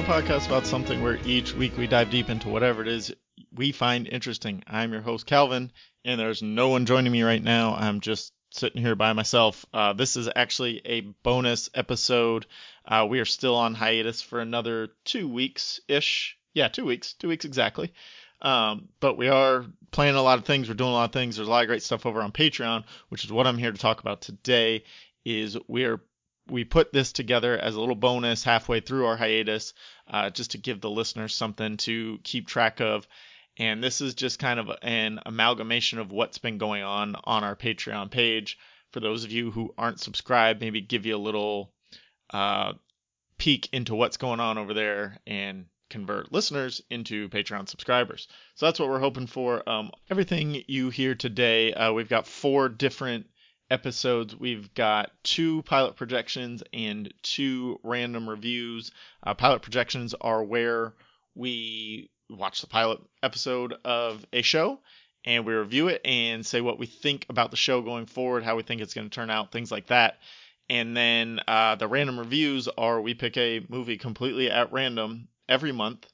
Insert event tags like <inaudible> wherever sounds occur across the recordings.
a podcast about something where each week we dive deep into whatever it is we find interesting. I'm your host, Kalvin, and there's no one joining me right now. I'm just sitting here by myself. Uh, this is actually a bonus episode. Uh, we are still on hiatus for another two weeks ish. Yeah, two weeks, two weeks exactly. Um, but we are planning a lot of things. We're doing a lot of things. There's a lot of great stuff over on Patreon, which is what I'm here to talk about today. Is we are we put this together as a little bonus halfway through our hiatus, uh, just to give the listeners something to keep track of. And this is just kind of an amalgamation of what's been going on on our Patreon page. For those of you who aren't subscribed, maybe give you a little uh, peek into what's going on over there and convert listeners into Patreon subscribers. So that's what we're hoping for. Um, everything you hear today, uh, we've got four different episodes. We've got two pilot projections and two random reviews. Uh, pilot projections are where we watch the pilot episode of a show and we review it and say what we think about the show going forward, how we think it's going to turn out, things like that. And then uh, the random reviews are we pick a movie completely at random every month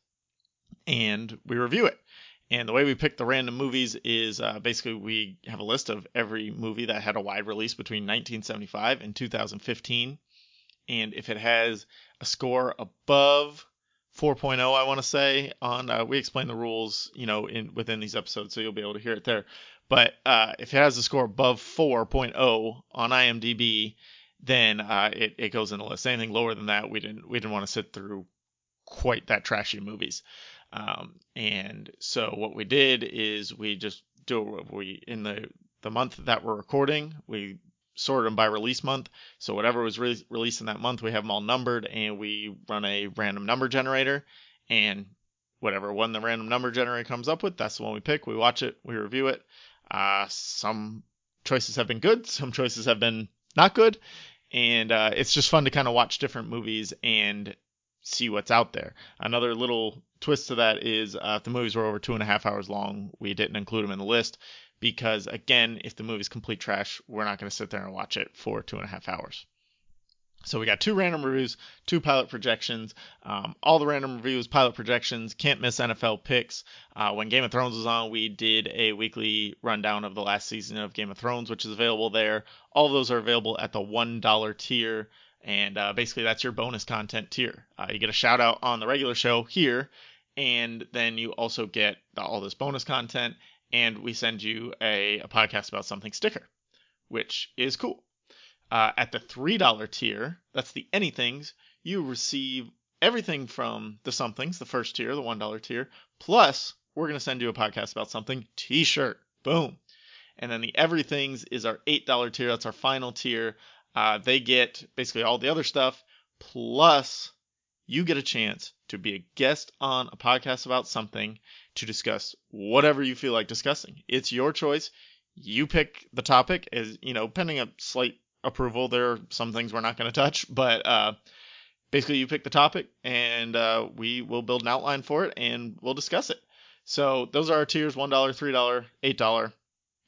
and we review it. And the way we pick the random movies is uh, basically we have a list of every movie that had a wide release between 1975 and 2015. And if it has a score above 4.0, I want to say on uh, we explain the rules, you know, in within these episodes, so you'll be able to hear it there. But uh, if it has a score above 4.0 on IMDb, then uh, it, it goes in the list. Anything lower than that, we didn't we didn't want to sit through quite that trashy movies. Um, and so what we did is we just do we in the the month that we're recording, we sort them by release month. So whatever was re- released in that month, we have them all numbered, and we run a random number generator, and whatever one the random number generator comes up with, that's the one we pick. We watch it, we review it. Uh, some choices have been good, some choices have been not good, and uh, it's just fun to kind of watch different movies and see what's out there. Another little twist to that is uh, if the movies were over two and a half hours long, we didn't include them in the list because, again, if the movie's complete trash, we're not going to sit there and watch it for two and a half hours. So we got two random reviews, two pilot projections. Um, all the random reviews, pilot projections, can't miss NFL picks. Uh, when Game of Thrones was on, we did a weekly rundown of the last season of Game of Thrones, which is available there. All of those are available at the $1 tier. And uh, basically, that's your bonus content tier. Uh, you get a shout out on the regular show here, and then you also get all this bonus content, and we send you a, a podcast about something sticker, which is cool. Uh, at the $3 tier, that's the anythings, you receive everything from the somethings, the first tier, the $1 tier, plus we're going to send you a podcast about something t shirt. Boom. And then the everythings is our $8 tier. That's our final tier. Uh, they get basically all the other stuff, plus you get a chance to be a guest on a podcast about something to discuss whatever you feel like discussing. It's your choice. You pick the topic as, you know, pending a slight approval, there are some things we're not going to touch, but uh, basically you pick the topic and uh, we will build an outline for it and we'll discuss it. So those are our tiers $1, $3, $8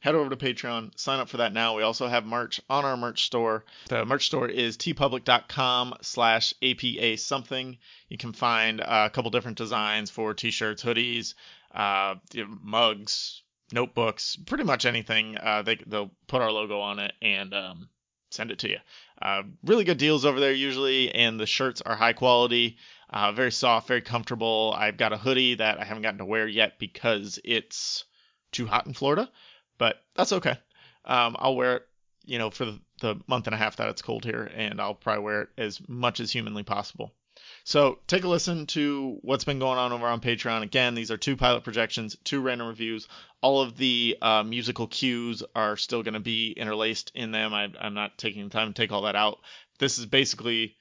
head over to Patreon, sign up for that now. We also have merch on our merch store. The merch store is teepublic.com slash APA something. You can find a couple different designs for t-shirts, hoodies, uh, mugs, notebooks, pretty much anything. Uh, they, they'll put our logo on it and um, send it to you. Uh, really good deals over there usually, and the shirts are high quality. Uh, very soft, very comfortable. I've got a hoodie that I haven't gotten to wear yet because it's too hot in Florida but that's okay. Um, I'll wear it, you know, for the, month and a half that it's cold here, and I'll probably wear it as much as humanly possible. So take a listen to what's been going on over on Patreon. Again, these are two pilot projections, two random reviews. All of the uh, musical cues are still going to be interlaced in them. I, am not taking the time to take all that out. This is basically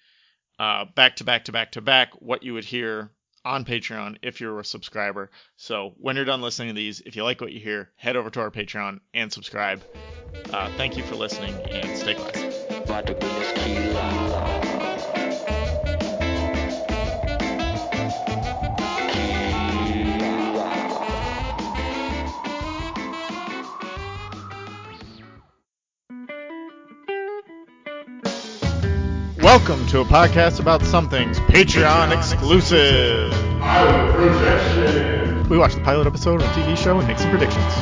uh, back to back to back to back what you would hear on Patreon if you're a subscriber. So when you're done listening to these, if you like what you hear, head over to our Patreon and subscribe. Uh, thank you for listening and stay classy. Welcome to a podcast about some things Patreon exclusive. We watch the pilot episode of a TV show and make some predictions.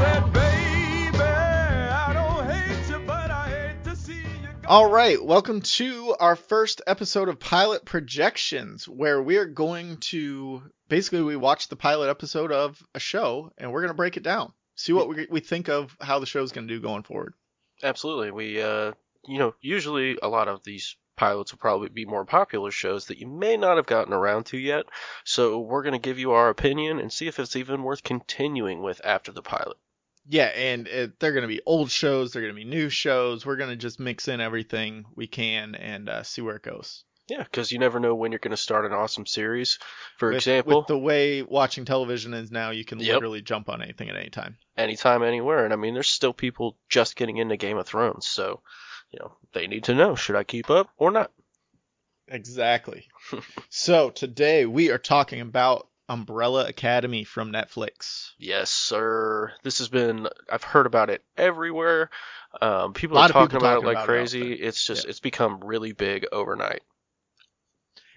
Said, baby, I don't hate you, but I hate to see you go. All right, welcome to our first episode of Pilot Projections, where we are going to basically we watch the pilot episode of a show and we're going to break it down, see what we, we think of how the show's going to do going forward. Absolutely. We, uh, you know, usually a lot of these pilots will probably be more popular shows that you may not have gotten around to yet. So we're going to give you our opinion and see if it's even worth continuing with after the pilot. Yeah, and it, they're going to be old shows, they're going to be new shows. We're going to just mix in everything we can and uh, see where it goes. Yeah, because you never know when you're going to start an awesome series. For With- example, with the way watching television is now, you can Yep. literally jump on anything at any time. anytime, anywhere. And I mean, there's still people just getting into Game of Thrones. So, you know, they need to know should I keep up or not? Exactly. <laughs> so today we are talking about Umbrella Academy from Netflix. Yes, sir. This has been, I've heard about it everywhere. Um, people are of people talking about talking it like about it crazy. it's just, Yeah. it's become really big overnight.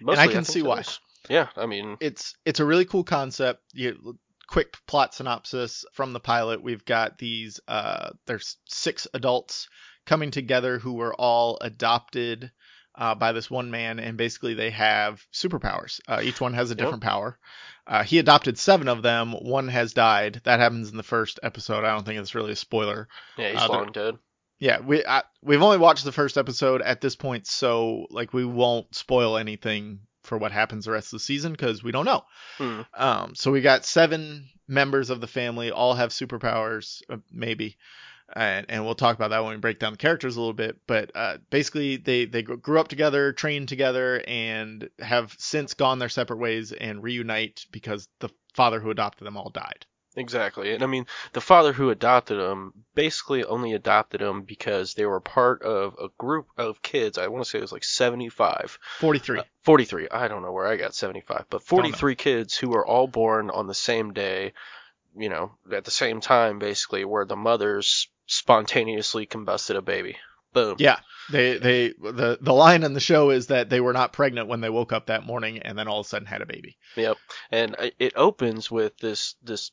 And I Mostly, can think see why. is. Yeah, I mean, It's it's a really cool concept. You, quick plot synopsis from the pilot. We've got these uh there's six adults coming together who were all adopted uh, by this one man, and basically they have superpowers. Uh, each one has a Yep. different power. Uh, he adopted seven of them. One has died. That happens in the first episode. I don't think it's really a spoiler. yeah, he's uh, long dead. Yeah, we I, we've only watched the first episode at this point, so like we won't spoil anything for what happens the rest of the season because we don't know. Hmm. Um, so we got seven members of the family, all have superpowers, uh, maybe, and and we'll talk about that when we break down the characters a little bit. But uh, basically, they they grew up together, trained together, and have since gone their separate ways and reunite because the father who adopted them all died. Exactly. And I mean, the father who adopted them basically only adopted them because they were part of a group of kids. I want to say it was like 75. Forty three. Uh, 43. I don't know where I got 75, but 43 kids who were all born on the same day, you know, at the same time, basically, where the mothers spontaneously combusted a baby. Boom. Yeah, they they the the line in the show is that they were not pregnant when they woke up that morning and then all of a sudden had a baby. Yep. And it opens with this this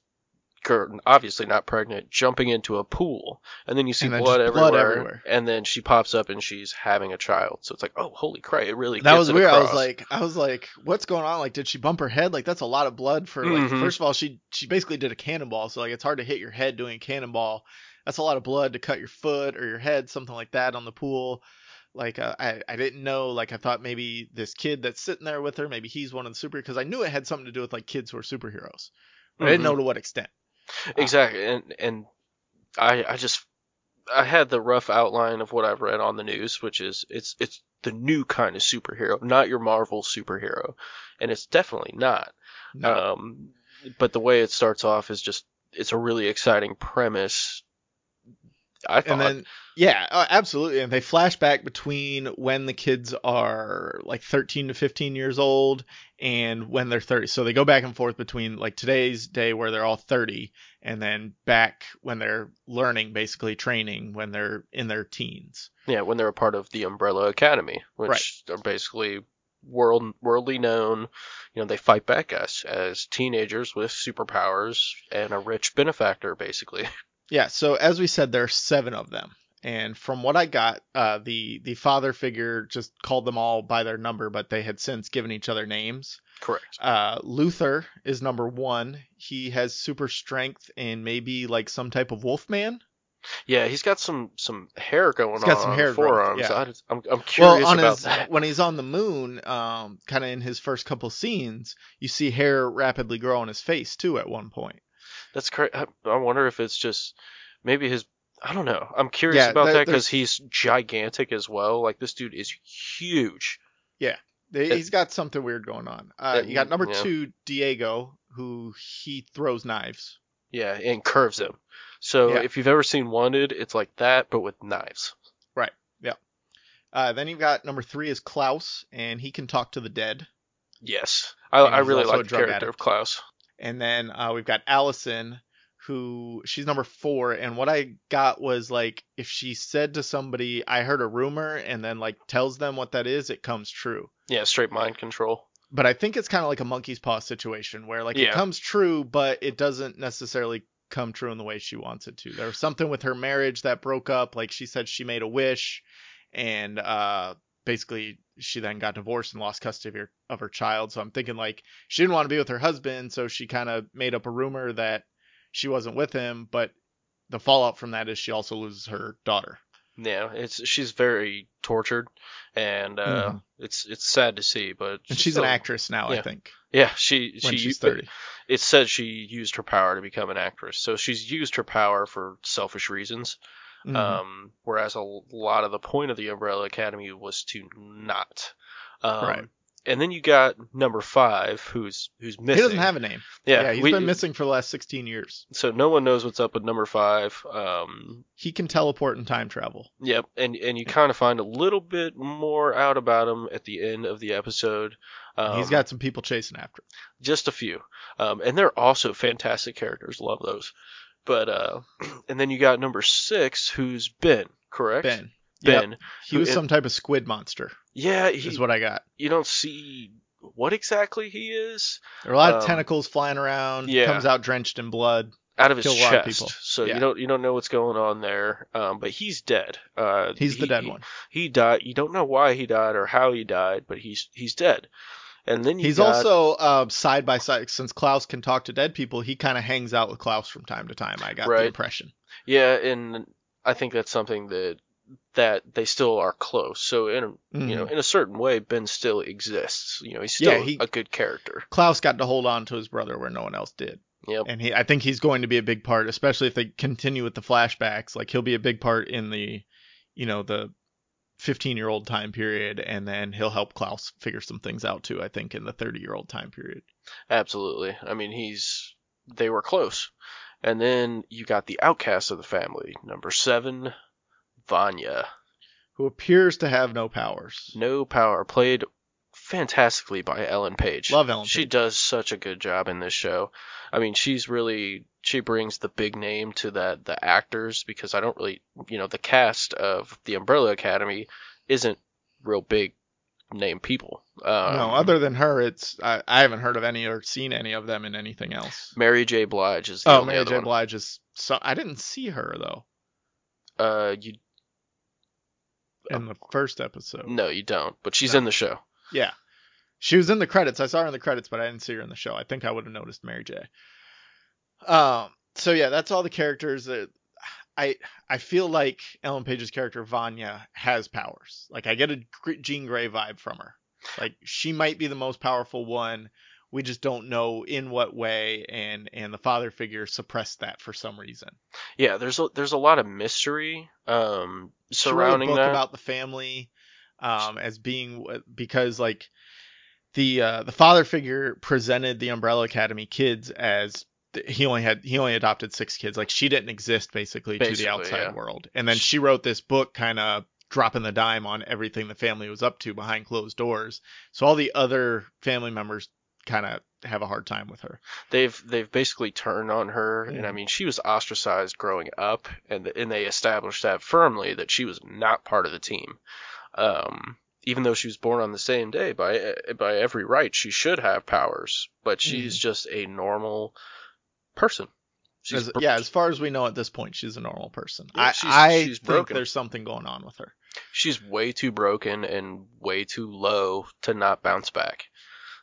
girl, obviously not pregnant, jumping into a pool, and then you see blood, everywhere, blood everywhere. and then she pops up and she's having a child. So it's like, oh, holy crap! It really That was weird. I was like, I was like, what's going on? Like, did she bump her head? Like, that's a lot of blood for like. Mhm. First of all, she she basically did a cannonball, so like it's hard to hit your head doing a cannonball. That's a lot of blood to cut your foot or your head, something like that, on the pool. Like, uh, I I didn't know. Like, I thought maybe this kid that's sitting there with her, maybe he's one of the super because I knew it had something to do with like kids who are superheroes, but I didn't Mhm. know to what extent. exactly, and and I I just I had the rough outline of what I've read on the news, which is it's it's the new kind of superhero, not your Marvel superhero, and it's definitely not. No. Um, but the way it starts off is just it's a really exciting premise. I thought. and then yeah uh, absolutely and they flash back between when the kids are like 13 to 15 years old and when they're 30 so they go back and forth between like today's day where they're all 30 and then back when they're learning basically training when they're in their teens Yeah, when they're a part of the Umbrella Academy, which are basically world worldly known. You know, they fight back as as teenagers with superpowers and a rich benefactor, basically. <laughs> yeah so as we said there are seven of them and from what I got, uh, the the father figure just called them all by their number, but they had since given each other names. Correct. Uh, Luther is number one. He has super strength and maybe like some type of wolf man. Yeah, he's got some some hair going He's got on some on hair forearms. yeah. I just- I'm I'm curious well, on about his that. when he's on the moon, um, kind of in his first couple scenes, you see hair rapidly grow on his face too. At one point, That's correct. I, I wonder if it's just maybe his. I don't know. I'm curious Yeah, about there- that because he's gigantic as well. Like this dude is huge. They- It- he's got something weird going on. Uh, It- you got number yeah. two, Diego, who he throws knives. Yeah, and curves them. So Yeah. if you've ever seen Wanted, it's like that, but with knives. Right. Yeah. Uh, then you've got number three is Klaus, and he can talk to the dead. Yes, I, I really like the character addict. of Klaus. And then uh, we've got Allison, who she's number four, and what I got was like if she said to somebody, "I heard a rumor," and then like tells them what that is, it comes true. Yeah, straight mind control. But I think it's kind of like a monkey's paw situation where like it comes true, but it doesn't necessarily come true in the way she wants it to. There was something with her marriage that broke up. Like she said, she made a wish, and uh, basically she then got divorced and lost custody of her of her child. So I'm thinking like she didn't want to be with her husband, so she kind of made up a rumor that she wasn't with him. But the fallout from that is she also loses her daughter. Yeah, it's she's very tortured, and uh, Mhm. it's it's sad to see. But And she's still- an actress now, I think, Yeah, she when she she's 30. It said she used her power to become an actress, so she's used her power for selfish reasons. Mhm. Um, whereas a lot of the point of the Umbrella Academy was to not. Um, Right. And then you got number five, who's who's missing. he doesn't have a name. Yeah, Yeah, he's we- been missing for the last 16 years. So no one knows what's up with number five. Um, He can teleport and time travel. Yep, and and you kind of find a little bit more out about him at the end of the episode. Um, he's got some people chasing after him. just a few, um, and they're also fantastic characters. Love those. But uh, <clears throat> and then you got number six, who's Ben, correct? Ben. Yep. He was Who- some type of squid monster, Yeah, he, is what I got. you don't see what exactly he is There are a lot of Um, tentacles flying around. yeah. Comes out drenched in blood. out of his Kill a lot of chest. people. So Yeah. you don't you don't know what's going on there. Um, but he's dead. Uh, He's the he- dead he- one. He died. You don't know why he died or how he died, but he's he's dead. And then you He's got- also uh, side by side. Since Klaus can talk to dead people, he kind of hangs out with Klaus from time to time. I got the Right. impression. Yeah, and I think that's something that that they still are close. So in a, you know, Mhm. in a certain way, Ben still exists. You know, he's still Yeah, he- a good character. Klaus got to hold on to his brother where no one else did. Yep. And he, I think he's going to be a big part, especially if they continue with the flashbacks. Like he'll be a big part in the, you know, the 15 year old time period, and then he'll help Klaus figure some things out too. I think in the 30 year old time period. Absolutely. I mean, he's they were close. And then you got the outcast of the family, number seven, Vanya. Who appears to have no powers. No power, played fantastically by Ellen Page. Love Ellen She Page. does such a good job in this show. I mean, she's really she brings the big name to that the actors because I don't really, you know, the cast of the Umbrella Academy isn't real big name people. Um, no, other than her, it's I, I haven't heard of any or seen any of them in anything else. Mary J. Blige is the Oh, only Mary J. one. Blige is. So I didn't see her though Uh, you in the first episode. no, you don't. But she's No. in the show. Yeah. She was in the credits. I saw her in the credits, but I didn't see her in the show. I think I would have noticed Mary J. Um. So yeah, that's all the characters that I I feel like Ellen Page's character Vanya has powers. Like I get a Jean Grey vibe from her. Like she might be the most powerful one. We just don't know in what way, and and the father figure suppressed that for some reason. Yeah, there's a, there's a lot of mystery um surrounding She wrote a book that. about the family um, as being because like the uh, the father figure presented the Umbrella Academy kids as he only had he only adopted six kids. Like she didn't exist basically, to the outside yeah. world. And then she wrote this book kind of dropping the dime on everything the family was up to behind closed doors. So all the other family members kind of have a hard time with her. They've they've basically turned on her. And I mean she was ostracized growing up and and they established that firmly that she was not part of the team um even though she was born on the same day by by every right she should have powers but she's just a normal person she's As- bro- yeah as far as we know at this point she's a normal person Yeah, i, she's- I she's think broken. there's something going on with her she's way too broken and way too low to not bounce back.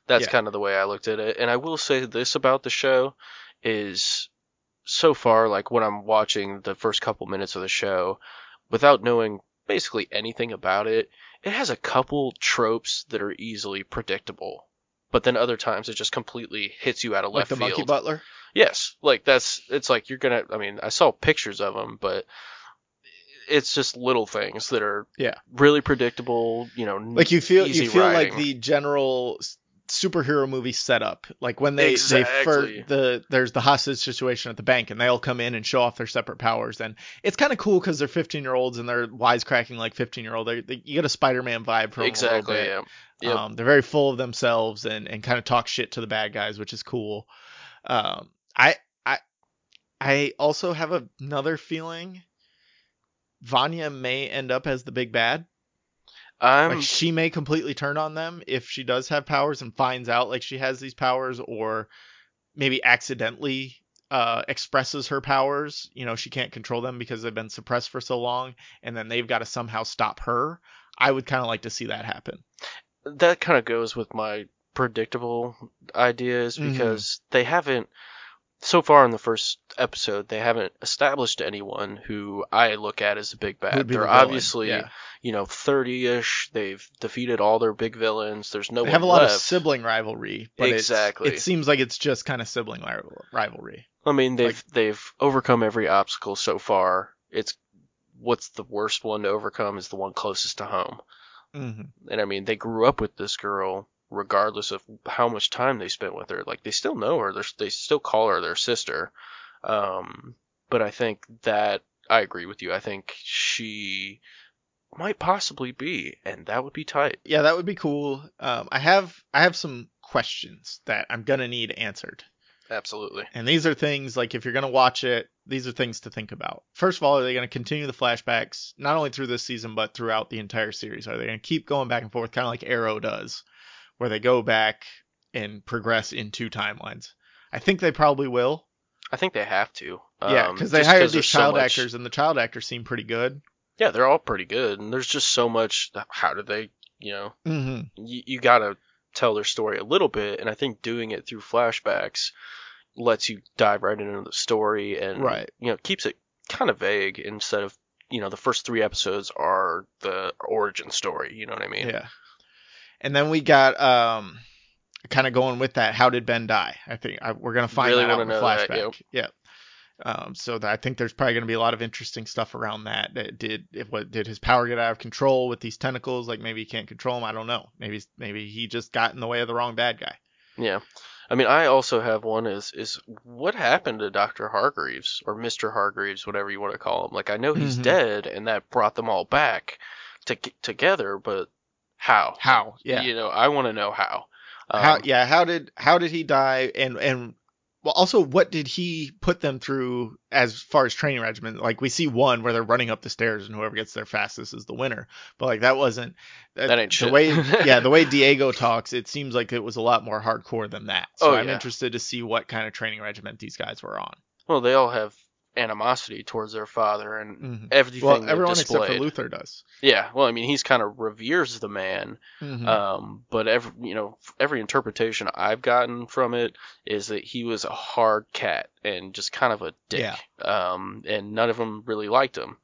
That's Yeah. kind of the way I looked at it. And I will say this about the show is so far like when I'm watching the first couple minutes of the show without knowing basically anything about it, it has a couple tropes that are easily predictable. But then other times it just completely hits you out of left like the field. monkey butler Yes, like that's it's like you're gonna. I mean, I saw pictures of them, but it's just little things that are Yeah. really predictable. You know, like you feel you feel like the general superhero movie setup like when they they Exactly. first the there's the hostage situation at the bank and they all come in and show off their separate powers and it's kind of cool because they're 15 year olds and they're wisecracking like 15 year old they, they, you get a spider-man vibe from exactly. a little Yeah. bit. Yep. um, they're very full of themselves and and kind of talk shit to the bad guys which is cool um i i I also have another feeling Vanya may end up as the big bad. I'm like she may completely turn on them if she does have powers and finds out like she has these powers or maybe accidentally uh, expresses her powers. You know, she can't control them because they've been suppressed for so long, and then they've got to somehow stop her. I would kind of like to see that happen. that kind of goes with my predictable ideas Mhm. because they haven't so far in the first episode they haven't established anyone who I look at as a big bad. They're the obviously yeah. you know 30ish. They've defeated all their big villains. There's no They have a lot left. of sibling rivalry, but Exactly. it seems like it's just kind of sibling rivalry. I mean, they've they've overcome every obstacle so far. It's what's the worst one to overcome is the one closest to home. Mm-hmm. And I mean, they grew up with this girl regardless of how much time they spent with her. Like they still know her. They're, they still call her their sister. Um, but I think that I agree with you. I think she might possibly be, and that would be tight. Yeah, that would be cool. Um, I have I have some questions that I'm gonna need answered. Absolutely. And these are things like if you're going to watch it, these are things to think about. First of all, are they going to continue the flashbacks not only through this season but throughout the entire series? Are they going to keep going back and forth kind of like Arrow does, where they go back and progress in two timelines? I think they probably will. I think they have to. yeah, Um, because they hired these there's so child much- actors and the child actors seem pretty good. Yeah, they're all pretty good, and there's just so much. How do they? You know, Mm-hmm. you, you gotta tell their story a little bit, and I think doing it through flashbacks lets you dive right into the story and Right. you know keeps it kind of vague instead of you know the first three episodes are the origin story. You know what I mean? Yeah. And then we got um kind of going with that. How did Ben die? I think I, we're gonna find Really that out in the know that, flashback. yep. Yeah. Um, so that, I think there's probably going to be a lot of interesting stuff around that. That did if what did his power get out of control with these tentacles? Like maybe he can't control them. I don't know. Maybe maybe he just got in the way of the wrong bad guy. Yeah. I mean, I also have one is is what happened to Doctor Hargreeves or Mister Hargreeves, whatever you want to call him. Like I know he's Mhm. dead, and that brought them all back to together, but how? How? Yeah. You know, I want to know how. Um, how? Yeah. How did how did he die? And and well, also what did he put them through as far as training regimen? Like we see one where they're running up the stairs and whoever gets there fastest is the winner. But like that wasn't That ain't the shit. way. <laughs> yeah, the way Diego talks, it seems like it was a lot more hardcore than that. So Oh, I'm yeah. interested to see what kind of training regimen these guys were on. Well, they all have animosity towards their father and Mhm. everything. Well, everyone except for. Luther does. Yeah, well, I mean, he's kind of reveres the man, Mhm. um, but every you know every interpretation I've gotten from it is that he was a hard cat and just kind of a dick. Yeah. Um, and none of them really liked him.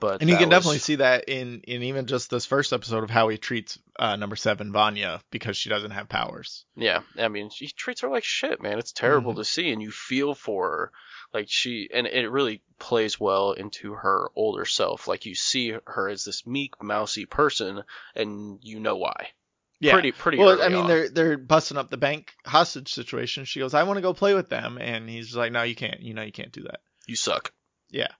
But and you can was- definitely see that in in even just this first episode of how he treats uh, number seven Vanya because she doesn't have powers. Yeah, I mean, he treats her like shit, man. It's terrible Mm-hmm. to see, and you feel for her. Like she, and it really plays well into her older self. Like you see her as this meek, mousy person, and you know why. Yeah. Pretty, pretty. well, I mean, on. they're they're busting up the bank hostage situation. She goes, "I want to go play with them," and he's like, "No, you can't. You know, you can't do that." you suck. Yeah.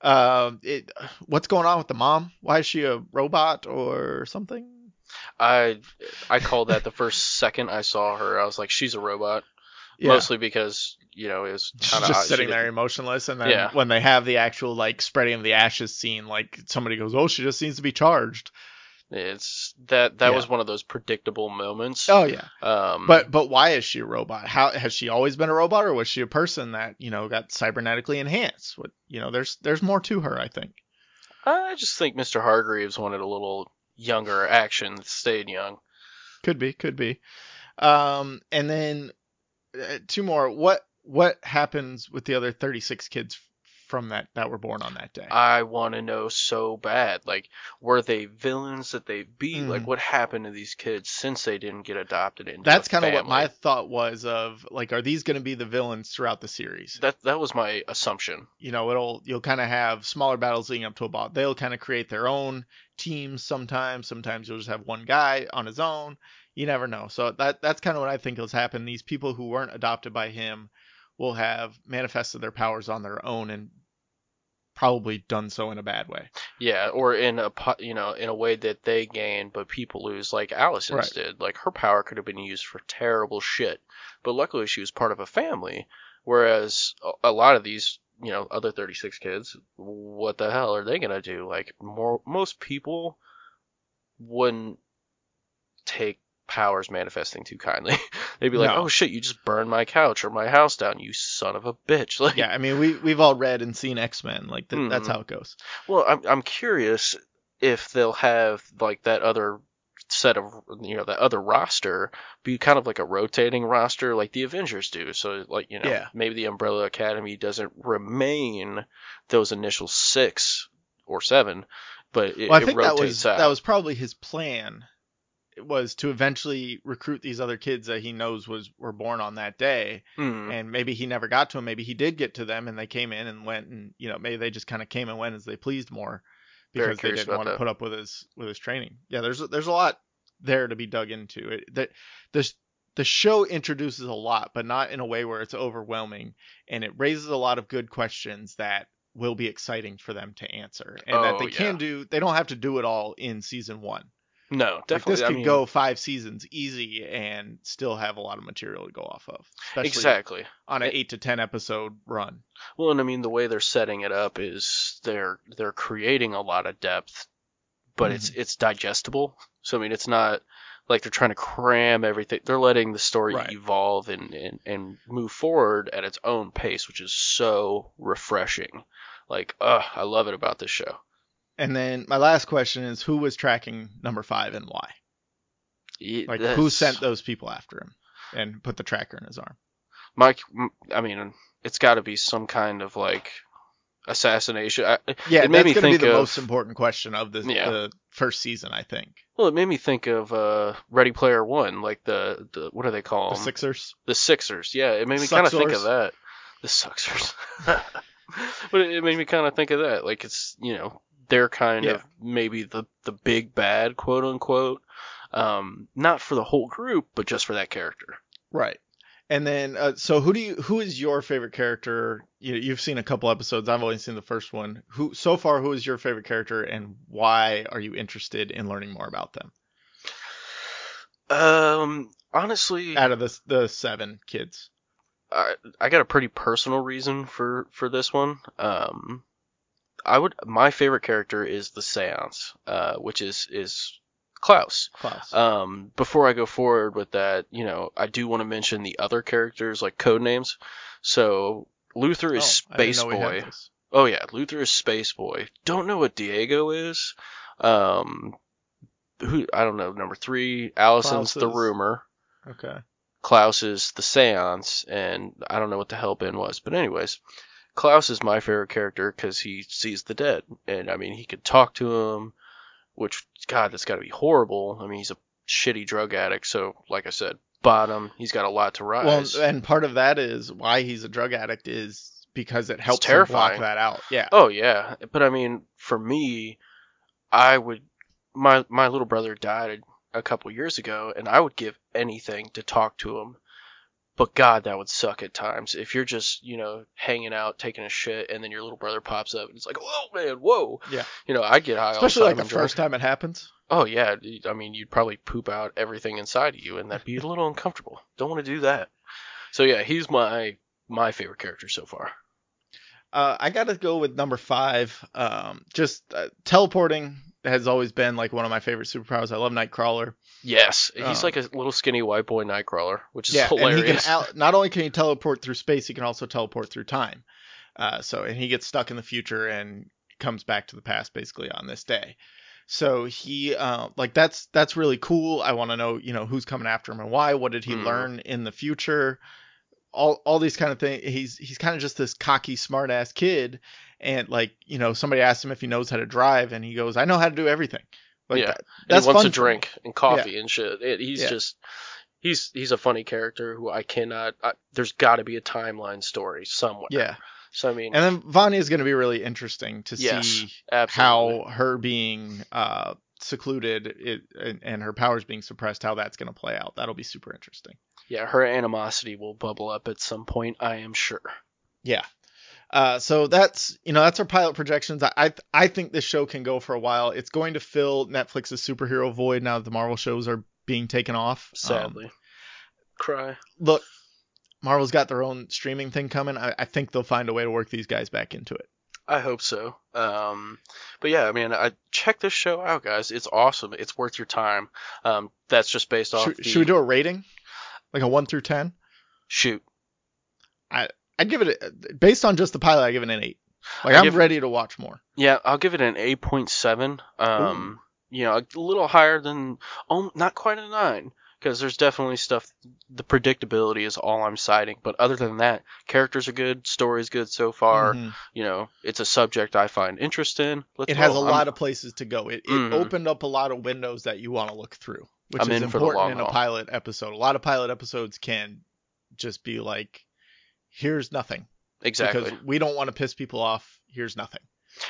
Um, it, what's going on with the mom? Why is she a robot or something? I, I called that the first second I saw her. I was like, she's a robot. Yeah. Mostly because you know it was <laughs> kind of just sitting there emotionless, and then Yeah. when they have the actual like spreading of the ashes scene, like somebody goes, "Oh, she just needs to be charged." It's that that Yeah. was one of those predictable moments. Oh yeah, Um, but but why is she a robot? How has she always been a robot, or was she a person that you know got cybernetically enhanced? What you know, there's there's more to her, I think. I just think Mr. Hargreeves wanted a little younger action stayed young. Could be, could be. Um, and then Uh, two more. What what happens with the other 36 kids from that that were born on that day? I want to know so bad. Like, were they villains that they beat? Mhm. Like, what happened to these kids since they didn't get adopted into? That's kind of what my thought was of like, are these going to be the villains throughout the series? that that was my assumption. you know, it'll you'll kind of have smaller battles leading up to a boss. They'll kind of create their own teams sometimes. Sometimes you'll just have one guy on his own. You never know. So that that's kind of what I think has happened. These people who weren't adopted by him will have manifested their powers on their own and probably done so in a bad way. Yeah, or in a you know in a way that they gain, but people lose, like Allison's Right. did. Like her power could have been used for terrible shit, but luckily she was part of a family. Whereas a- lot of these you know, other 36 kids, what the hell are they gonna do? Like, more most people wouldn't take powers manifesting too kindly. <laughs> They'd be like, No. "Oh shit, you just burned my couch or my house down, you son of a bitch!" <laughs> Like, Yeah, I mean we we've all read and seen X Men. Like th- that's Mhm. how it goes. Well, I'm I'm curious if they'll have like that other set of you know that other roster be kind of like a rotating roster like the Avengers do. So like you know Yeah. maybe the Umbrella Academy doesn't remain those initial six or seven, but it, Well, I think that rotates was out. that was probably his plan. Was to eventually recruit these other kids that he knows was were born on that day, Hmm. and maybe he never got to them. Maybe he did get to them, and they came in and went, and you know maybe they just kind of came and went as they pleased more because they didn't want to put up with his with his training. Yeah, there's there's a lot there to be dug into. It that this the show introduces a lot, but not in a way where it's overwhelming, and it raises a lot of good questions that will be exciting for them to answer, and that Oh, they can do. They don't have to do it all in season one. No, Like, definitely. this I could mean, go five seasons easy and still have a lot of material to go off of, exactly. on an It- eight to ten episode run. Well, and I mean the way they're setting it up is they're they're creating a lot of depth, but it's Mm-hmm. it's digestible. So I mean it's not like they're trying to cram everything. They're letting the story Right. evolve and, and and move forward at its own pace, which is so refreshing. Like, ugh, I love it about this show. And then my last question is, who was tracking number five and why? Like, who sent those people after him and put the tracker in his arm? Mike? I mean, it's got to be some kind of like assassination. I, Yeah, It made that's me going to be the of- most important question of the, Yeah. the first season, I think. well, it made me think of uh, Ready Player One, like the, the what do they call The? Sixers. The Sixers, yeah, it made me kind of think of that. The Suxers. <laughs> but it, it made me kind of think of that. Like it's, you know, they're kind Yeah. of maybe the the big bad, quote unquote. Um, not for the whole group, but just for that character. Right. And then, uh, so who do you? Who is your favorite character? You, you've seen a couple episodes. I've only seen the first one. Who so far? Who is your favorite character, and why are you interested in learning more about them? Um, honestly, Out of the the seven kids. I, I got a pretty personal reason for for this one. Um, I would my favorite character is the Seance, uh, which is is Klaus. Klaus. Um, before I go forward with that, you know, I do want to mention the other characters like code names. So Luther is Oh, Space know we had Boy. Oh yeah, Luther is Space Boy. Don't know what Diego is. Um, who I don't know. Number three, Allison's the is- rumor. Okay. Klaus is the seance, and I don't know what the hell Ben was. But anyways, Klaus is my favorite character because he sees the dead, and I mean he could talk to him, which God, that's got to be horrible. I mean he's a shitty drug addict, so like I said, bottom. He's got a lot to rise. Well, and part of that is why he's a drug addict is because it helps him block that out. Yeah. Oh yeah, but I mean, for me, I would my my little brother died a couple years ago, and I would give anything to talk to him. But God, that would suck at times. If you're just you know hanging out, taking a shit, and then your little brother pops up, and it's like, whoa man, whoa. Yeah. You know, I'd get high Especially all like the the time. and drunk. first time it happens. Oh yeah, I mean, you'd probably poop out everything inside of you, and that'd be a little uncomfortable. Don't want to do that. So yeah, he's my my favorite character so far. Uh, I got to go with number five. Um, just uh, teleporting has always been like one of my favorite superpowers. I love Nightcrawler. Yes, he's Oh. like a little skinny white boy Nightcrawler, which is yeah, hilarious. and he can not only can he teleport through space, he can also teleport through time. Uh, so and he gets stuck in the future and comes back to the past basically on this day. So he uh, like that's that's really cool. I want to know you know who's coming after him and why. What did he Mhm. learn in the future? All all these kind of things. He's he's kind of just this cocky smart ass kid. And like you know somebody asked him if he knows how to drive and he goes I know how to do everything. Like Yeah. that- that's he wants a drink and coffee and shit. It, he's Yeah. just he's he's a funny character who I cannot. I, there's got to be a timeline story somewhere. Yeah. So I mean, And then Vanya is going to be really interesting to Yes, see absolutely. how her being uh, secluded it, and, and her powers being suppressed, how that's going to play out. That'll be super interesting. yeah, her animosity will bubble up at some point. I am sure. Yeah. Uh, so that's you know that's our pilot projections. I, I I think this show can go for a while. It's going to fill Netflix's superhero void now that the Marvel shows are being taken off. Um, Sadly, cry. look, Marvel's got their own streaming thing coming, I, I think they'll find a way to work these guys back into it. I hope so. Um, but yeah, I mean, I check this show out, guys. It's awesome. It's worth your time. Um, that's just based off. Should, the, should we do a rating, like a one through ten? shoot? I'd give it a, based on just the pilot. I give it an eight. Like I I'm give- ready to watch more. Yeah, I'll give it an eight point seven. Um, you know, a little higher than, oh, not quite a nine, because there's definitely stuff. The predictability is all I'm citing, but other than that, characters are good, story's good so far. Mhm. You know, it's a subject I find interest in. Let's It has a roll. lot I'm- of places to go. It, it Mhm. opened up a lot of windows that you want to look through, which I'm is in for the important in a pilot episode. A lot of pilot episodes can just be like, "Here's nothing," exactly. because we don't want to piss people off. Here's nothing.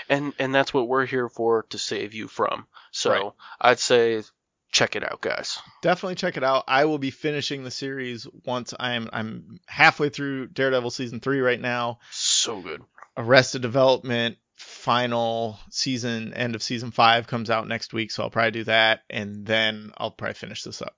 and and that's what we're here for to save you from. So Right. I'd say check it out, guys. Definitely check it out. I will be finishing the series once I'm I'm halfway through Daredevil season three right now. So good. Arrested Development final season end of season five comes out next week, so I'll probably do that, and then I'll probably finish this up.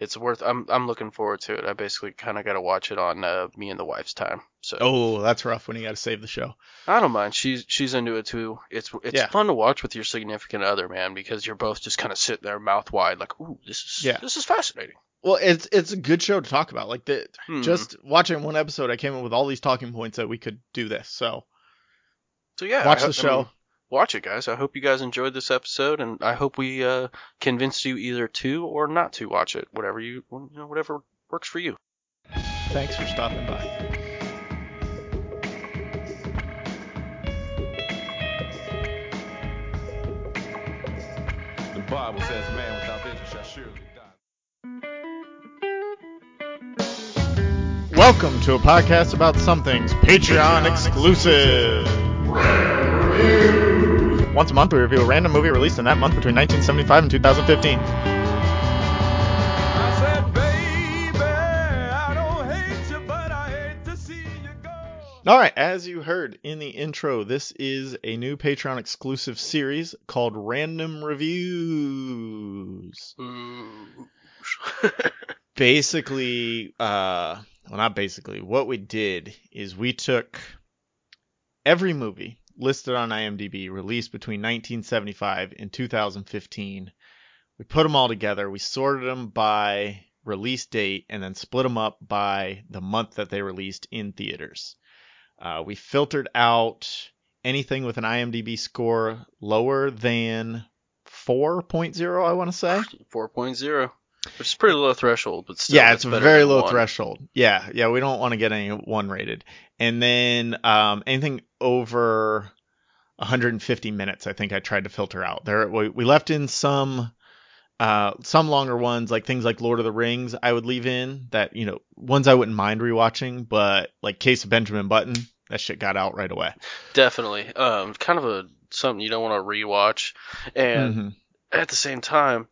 It's worth. I'm I'm looking forward to it. I basically kind of got to watch it on uh, me and the wife's time. So Oh, that's rough when you got to save the show. I don't mind. She's she's into it too. It's it's Yeah. fun to watch with your significant other, man, because you're both just kind of sitting there mouth wide, like, ooh, this is Yeah. this is fascinating. Well, it's it's a good show to talk about. Like the Hmm. just watching one episode, I came up with all these talking points that we could do this. So so yeah, watch I- the show. I mean, watch it, guys. I hope you guys enjoyed this episode, and I hope we uh, convinced you either to or not to watch it. Whatever you, you know, whatever works for you. Thanks for stopping by. The Bible says man without vision shall surely die. Welcome to a podcast about some things Patreon exclusive. Once a month, we review a random movie released in that month between 1975 and 2015. Said, baby, I don't hate you, but I hate to see you go. All right, as you heard in the intro, this is a new Patreon exclusive series called Random Reviews. <laughs> basically uh well not basically what we did is we took every movie listed on IMDb released between 1975 and 2015 we put them all together we sorted them by release date and then split them up by the month that they released in theaters. Uh, we filtered out anything with an IMDb score lower than 4.0 I want to say 4.0, which is pretty low threshold, but still, yeah, it's a very low one. threshold. Yeah, yeah, we don't want to get any one rated. And then um, anything over 150 minutes, I think I tried to filter out. There, we, we left in some uh, some longer ones, like things like Lord of the Rings. I would leave in that you know ones I wouldn't mind rewatching, but like Case of Benjamin Button, that shit got out right away. Definitely, um, kind of a something you don't want to rewatch, and Mhm. at the same time,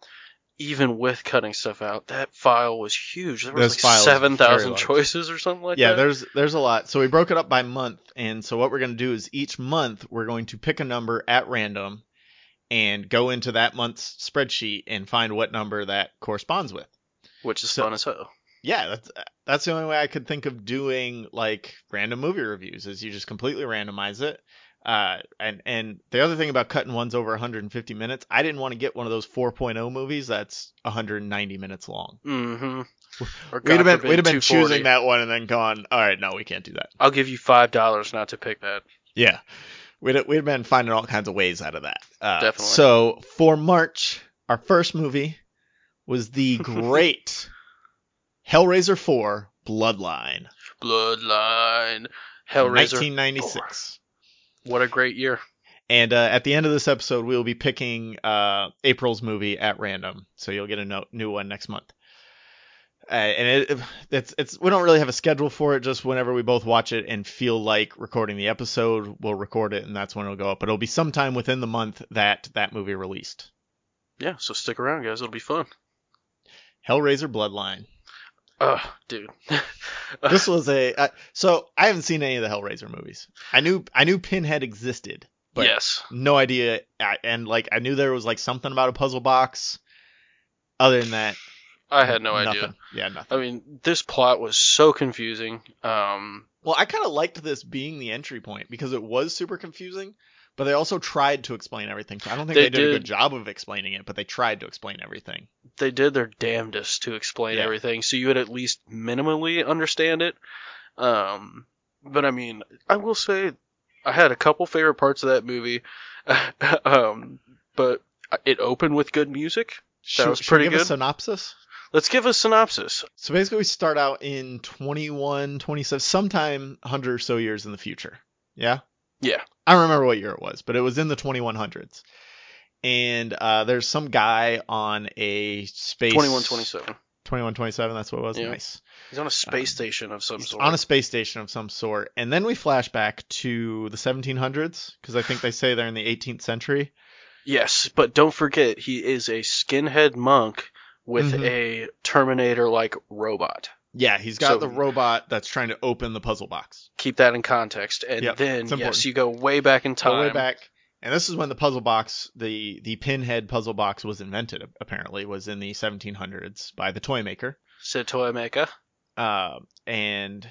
even with cutting stuff out, that file was huge. There was like seven thousand large. choices or something like yeah, that. Yeah, there's there's a lot. So we broke it up by month, and so what we're going to do is each month we're going to pick a number at random and go into that month's spreadsheet and find what number that corresponds with. which is so- fun as hell. Yeah, that's that's the only way I could think of doing like random movie reviews is you just completely randomize it. Uh, and and the other thing about cutting ones over 150 minutes, I didn't want to get one of those 4.0 movies that's 190 minutes long. Mm-hmm. Or We'd have been forbid, we'd have been choosing that one and then gone, all right, no, we can't do that. I'll give you five dollars not to pick that. Yeah. We'd, we'd been finding all kinds of ways out of that. Uh, Definitely. So for March, our first movie was the <laughs> great Hellraiser 4 Bloodline. Bloodline, Hellraiser. 1996. What a great year. And uh, at the end of this episode, we will be picking uh, April's movie at random. So you'll get a no- new one next month. Uh, and it, it's it's we don't really have a schedule for it. Just whenever we both watch it and feel like recording the episode, we'll record it, and that's when it'll go up. But it'll be sometime within the month that that movie released. Yeah, so stick around, guys. It'll be fun. Hellraiser Bloodline. Ugh, dude. <laughs> This was a uh, so I haven't seen any of the Hellraiser movies. I knew I knew Pinhead existed, but yes. no idea. I, and like I knew there was like something about a puzzle box. Other than that, I had no idea. Yeah, nothing. I mean, this plot was so confusing. Um, Well, I kind of liked this being the entry point because it was super confusing, but they also tried to explain everything. So I don't think They they, did, a good job of explaining it, but they tried to explain everything. they did their damnedest to explain Yeah. everything, so you would at least minimally understand it. Um, but I mean, I will say, I had a couple favorite parts of that movie. <laughs> um, but it opened with good music. Should, was pretty give good. a synopsis? Let's give a synopsis. So basically, we start out in 21, 27, sometime 100 or so years in the future. Yeah? Yeah. I don't remember what year it was, but it was in the 2100s. And uh, there's some guy on a space. 2127. 2127, that's what it was? Yeah. Nice. He's on a space Um, station of some He's sort. on a space station of some sort. And then we flash back to the 1700s, because I think they say they're in the 18th century. Yes, but don't forget, he is a skinhead monk with Mhm. a Terminator-like robot. Yeah, he's got So- the robot that's trying to open the puzzle box. Keep that in context. And Yep, then, yes, you go way back in time. Go way back. And this is when the puzzle box, the the pinhead puzzle box was invented. Apparently, was in the 1700s by the toy maker. Said Toy Maker. Uh, and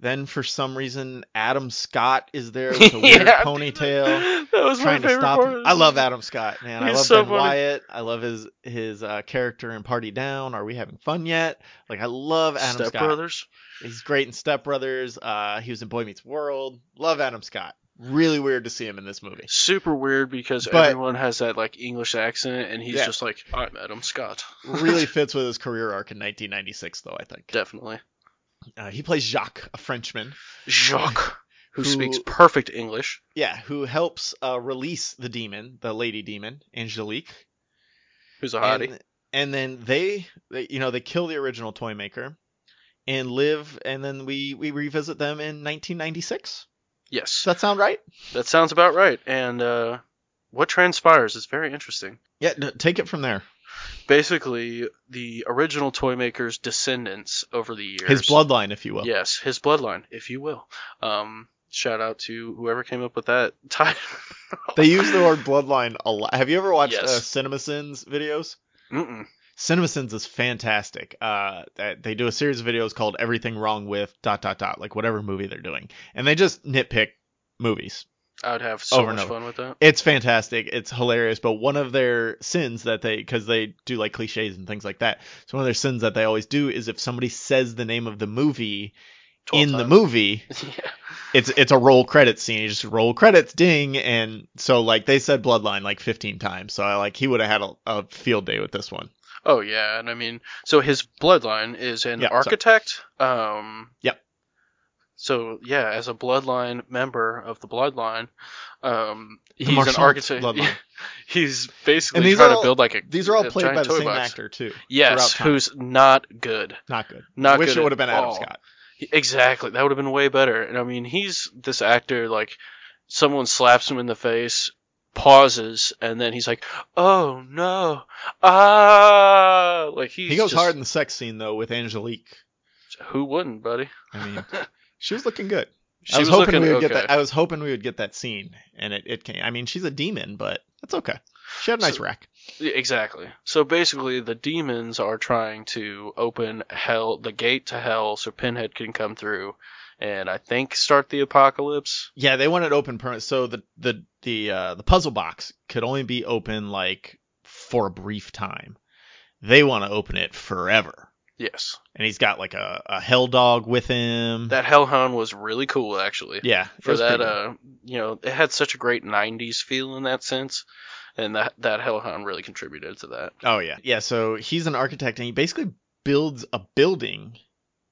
then for some reason, Adam Scott is <laughs> there with a weird Yeah, ponytail, <laughs> That was trying my to stop part. him. I love Adam Scott, man. He's I love so Ben funny. Wyatt. I love his his uh, character in Party Down. Are we having fun yet? Like I love Adam Step Scott. Brothers. He's great in Step Brothers. Uh, he was in Boy Meets World. Love Adam Scott. Really weird to see him in this movie. Super weird because But- everyone has that like English accent, and he's Yeah. just like, I'm Adam Scott. Really <laughs> fits with his career arc in 1996, though. I think Definitely. Uh, he plays Jacques, a Frenchman. Jacques, <laughs> who, Who- speaks perfect English. Yeah, who helps uh, release the demon, the lady demon, Angelique. Who's a hottie. And, and then they, they, you know, they kill the original toy maker and live, and then we we revisit them in 1996. yes, Does that sound right? that sounds about right. And uh, what transpires is very interesting. Yeah, take it from there. Basically, the original toy maker's descendants over the years. His bloodline, if you will. Yes, his bloodline, if you will. Um, shout out to whoever came up with that <laughs> title. They use the word bloodline a lot. Have you ever watched Yes. uh, CinemaSins videos? Mm-mm. CinemaSins is fantastic. Uh, they do a series of videos called "Everything Wrong with dot dot dot," like whatever movie they're doing, and they just nitpick movies. I would have so much fun with that. It's fantastic. It's hilarious. But one of their sins that they, because they do like cliches and things like that, so one of their sins that they always do is if somebody says the name of the movie 12 in the movie, <laughs> yeah. it's it's a roll credits scene. You just roll credits, ding, and so like they said Bloodline like 15 times. So I like he would have had a, a field day with this one. Oh yeah, and I mean, so his bloodline is an Yeah, sorry. architect. Um. Yep. So yeah, as a bloodline member of the bloodline, um, The he's an architect. <laughs> bloodline. he's basically trying all- to build like a. These are all played by the same box. actor too. Yes, who's not good. Not good. Not good. Wish good it would have been Adam all. Scott. Exactly. That would have been way better. And I mean, he's this actor, like, someone slaps him in the face, pauses, and then he's like, oh no, ah! Like, he's He goes just- hard in the sex scene though with Angelique. Who wouldn't, buddy? I mean, <laughs> she was looking good. She I was, was hoping looking we would okay. get that. I was hoping we would get that scene, and it, it came. I mean, she's a demon, but that's okay. She had a nice So- rack. Exactly. So basically, the demons are trying to open hell, the gate to hell, so Pinhead can come through, and I think start the apocalypse. Yeah, they want it open permit. So the the the uh, the puzzle box could only be open like for a brief time. They want to open it forever. Yes. And he's got like a, a hell dog with him. That Hellhound was really cool, actually. yeah, for that uh you know it had such a great 90s feel in that sense and that that hellhound really contributed to that Oh yeah, yeah. So he's an architect, and he basically builds a building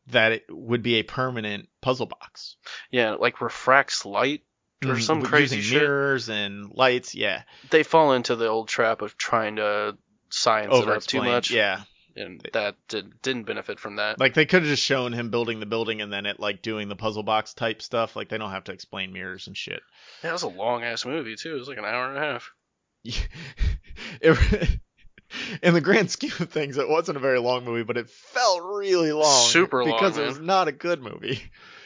that it would be a permanent puzzle box. yeah like refracts light or Mhm, some crazy shit mirrors and lights. Yeah, they fall into the old trap of trying to science it up too much Yeah, and that did, didn't benefit from that like they could have just shown him building the building and then it like doing the puzzle box type stuff. Like they don't have to explain mirrors and shit. that was a long ass movie too it was like an hour and a half <laughs> It- <laughs> in the grand scheme of things, it wasn't a very long movie, but it felt really long. Super long, because it was not a good movie.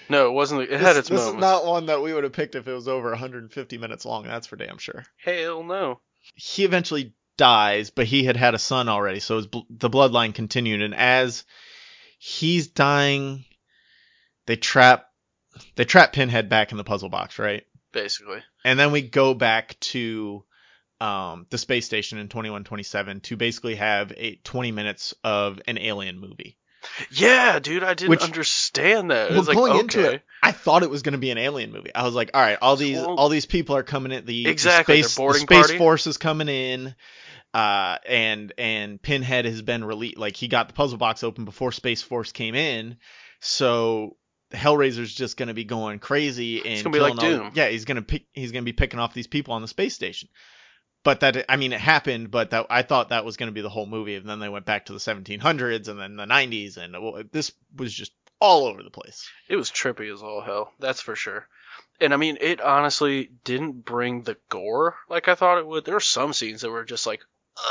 no it wasn't it this had its this is not one that we would have picked if it was over 150 minutes long. That's for damn sure. hell no He eventually dies, but he had had a son already, so his, bl- the bloodline continued. And as he's dying, they trap they trap Pinhead back in the puzzle box, right? Basically. And then we go back to um, the space station in 2127 to basically have a 20 minutes of an alien movie. Yeah, dude, I didn't Which- understand that. It Well, like, going okay. into it, I thought it was going to be an alien movie. I was like, all right, all these Well- all these people are coming in. The, the Exactly, their space, the space party. force is coming in. Uh, and and Pinhead has been released. Like he got the puzzle box open before Space Force came in, so Hellraiser's just gonna be going crazy and gonna be like all- Doom. yeah, he's gonna pick. He's gonna be picking off these people on the space station. But that I mean, it happened. But that I thought that was gonna be the whole movie, and then they went back to the 1700s and then the 90s, and well, this was just all over the place. It was trippy as all hell. That's for sure. And I mean, it honestly didn't bring the gore like I thought it would. There were some scenes that were just like,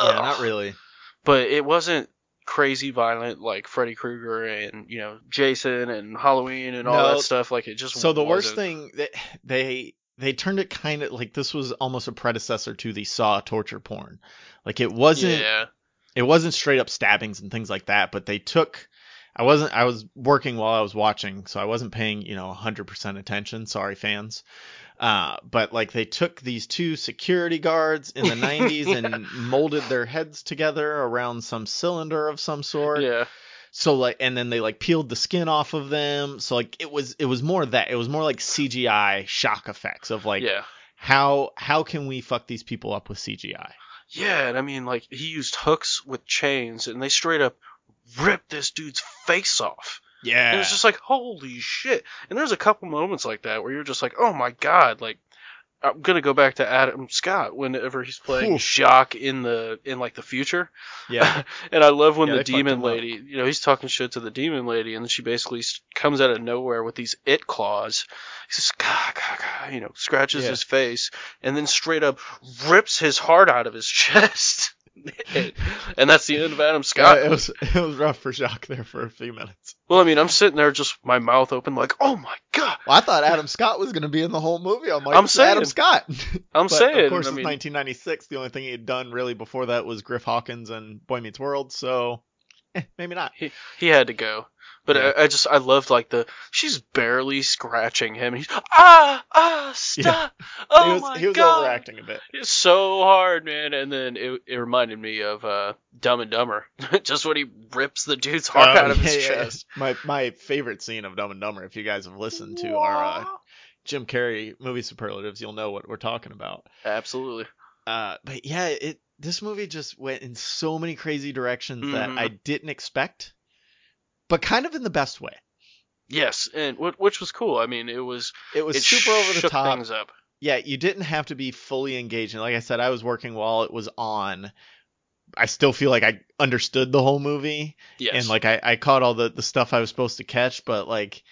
Ugh. Yeah, not really. but it wasn't crazy violent like Freddy Krueger and you know Jason and Halloween and all No. that stuff. Like it just So the worst wasn't. thing that they they turned it kind of like this was almost a predecessor to the Saw torture porn. Like it wasn't Yeah, it wasn't straight up stabbings and things like that, but they took I wasn't I was working while I was watching, so I wasn't paying, you know, 100% attention, sorry fans. Uh, but like they took these two security guards in the 90s and <laughs> molded their heads together around some cylinder of some sort. yeah, So like, and then they like peeled the skin off of them. So like, it was it was more that it was more like CGI shock effects of like yeah, how how can we fuck these people up with CGI? yeah. And I mean, like he used hooks with chains, and they straight up ripped this dude's face off. Yeah, And it's just like, holy shit. And there's a couple moments like that where you're just like, oh my god, like I'm gonna go back to Adam Scott whenever he's playing. Jacques in the in like the future. yeah, <laughs> and I love when Yeah, the demon him up. lady, you know, he's talking shit to the demon lady, and then she basically comes out of nowhere with these it claws. He says, "Gah, gah, gah," you know, scratches Yeah. his face, and then straight up rips his heart out of his <laughs> chest. <laughs> and that's the end of Adam Scott. it was it was rough for Jacques there for a few minutes. Well, I mean, I'm sitting there just my mouth open, like, oh my god. Well, I thought Adam Scott was going to be in the whole movie. I'm like, I'm "It's Adam. Scott. <laughs> I'm but saying, of course, I it's mean, 1996. The only thing he had done really before that was Griff Hawkins and Boy Meets World. So eh, maybe not. he, he had to go. But Yeah. I, I just I loved like the she's barely scratching him. He's ah ah stop. Oh he was my he was god. overacting a bit. It's so hard, man. And then it, it reminded me of uh, Dumb and Dumber, <laughs> just when he rips the dude's heart Oh, out of his yeah, yeah, yeah. chest. My my favorite scene of Dumb and Dumber. If you guys have listened to our uh, Jim Carrey movie superlatives, you'll know what we're talking about. Absolutely. Uh, but yeah, it this movie just went in so many crazy directions that Mhm. I didn't expect, but kind of in the best way. Yes, and wh- which was cool. I mean, it was It was it super over the top. things up. yeah, you didn't have to be fully engaged. And like I said, I was working while it was on. I still feel like I understood the whole movie Yes. and like I, I caught all the, the stuff I was supposed to catch, but like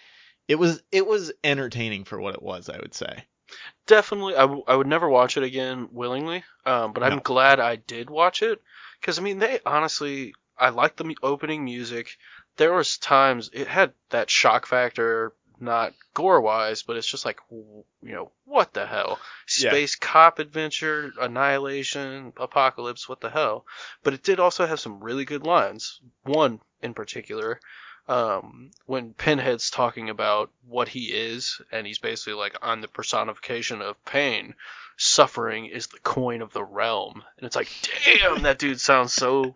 it was it was entertaining for what it was, I would say. definitely I, w- I would never watch it again willingly um, but i'm glad i did watch it because i mean they honestly i like the opening music there was times it had that shock factor not gore wise but it's just like w- you know what the hell? Yeah. space cop adventure annihilation apocalypse what the hell? But it did also have some really good lines. One in particular um, when Pinhead's talking about what he is, and he's basically like, I'm the personification of pain. Suffering is the coin of the realm. And it's like, damn, that dude sounds so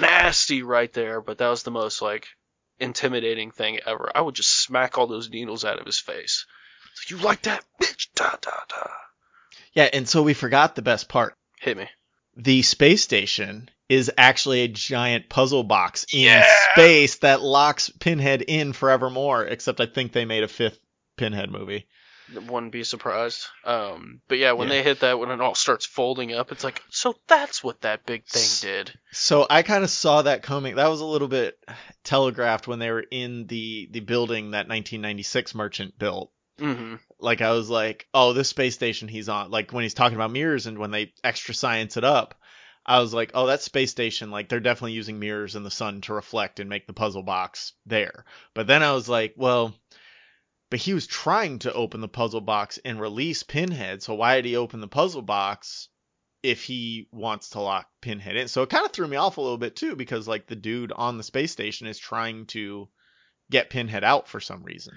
nasty right there. But that was the most like intimidating thing ever. I would just smack all those needles out of his face. Like, you like that, bitch? Da da da. Yeah, and so we forgot the best part. Hit me. The space station is actually a giant puzzle box in Yeah! space that locks Pinhead in forevermore, except I think they made a fifth Pinhead movie. Wouldn't be surprised. Um, but yeah, when Yeah. they hit that, when it all starts folding up, it's like, so that's what that big thing did. So I kind of saw that coming. That was a little bit telegraphed when they were in the the building that 1996 merchant built. hmm Like I was like, oh, this space station he's on. Like when he's talking about mirrors and when they extra science it up, I was like, oh, that space station. Like they're definitely using mirrors in the sun to reflect and make the puzzle box there. But then I was like, well. But he was trying to open the puzzle box and release Pinhead, so why did he open the puzzle box if he wants to lock Pinhead in. So it kind of threw me off a little bit too because like the dude on the space station is trying to get Pinhead out for some reason,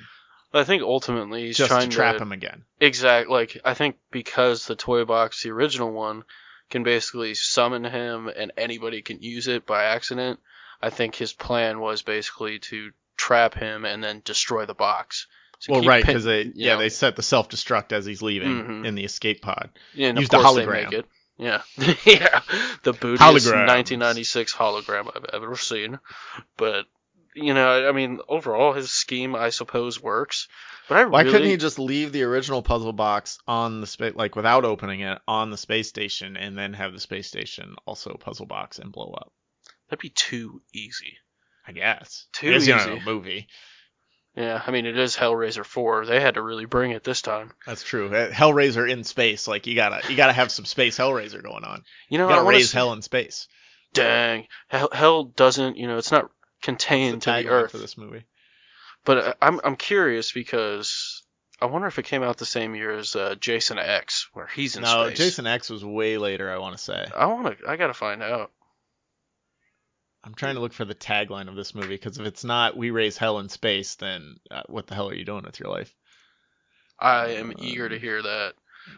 I think ultimately he's just trying to trap him again. Exactly. Like I think because the toy box, the original one, can basically summon him and anybody can use it by accident. I think his plan was basically to trap him and then destroy the box. To Well, right, because they yeah know, they set the self destruct as he's leaving Mhm. in the escape pod. yeah, and use of the course they make it. Yeah, <laughs> yeah, the bootiest 1996 hologram I've ever seen. But you know, I mean, overall his scheme I suppose works. But I Why really, couldn't he just leave the original puzzle box on the space like without opening it on the space station and then have the space station also puzzle box and blow up? That'd be too easy. I guess. Too It's, you know, easy. a movie. Yeah, I mean it is Hellraiser 4. They had to really bring it this time. That's true. Uh, Hellraiser in space, like you gotta you gotta have some space Hellraiser going on. You know, You I gotta wanna raise see- hell in space. Dang, hell, hell doesn't. You know, it's not contained to the earth. for this movie. But uh, I'm I'm curious because I wonder if it came out the same year as uh, Jason X, where he's in No, space. Jason X was way later. I want to say. I want to. I gotta find out. I'm trying to look for the tagline of this movie because if it's not "We raise hell in space," then uh, what the hell are you doing with your life? I am eager to hear that.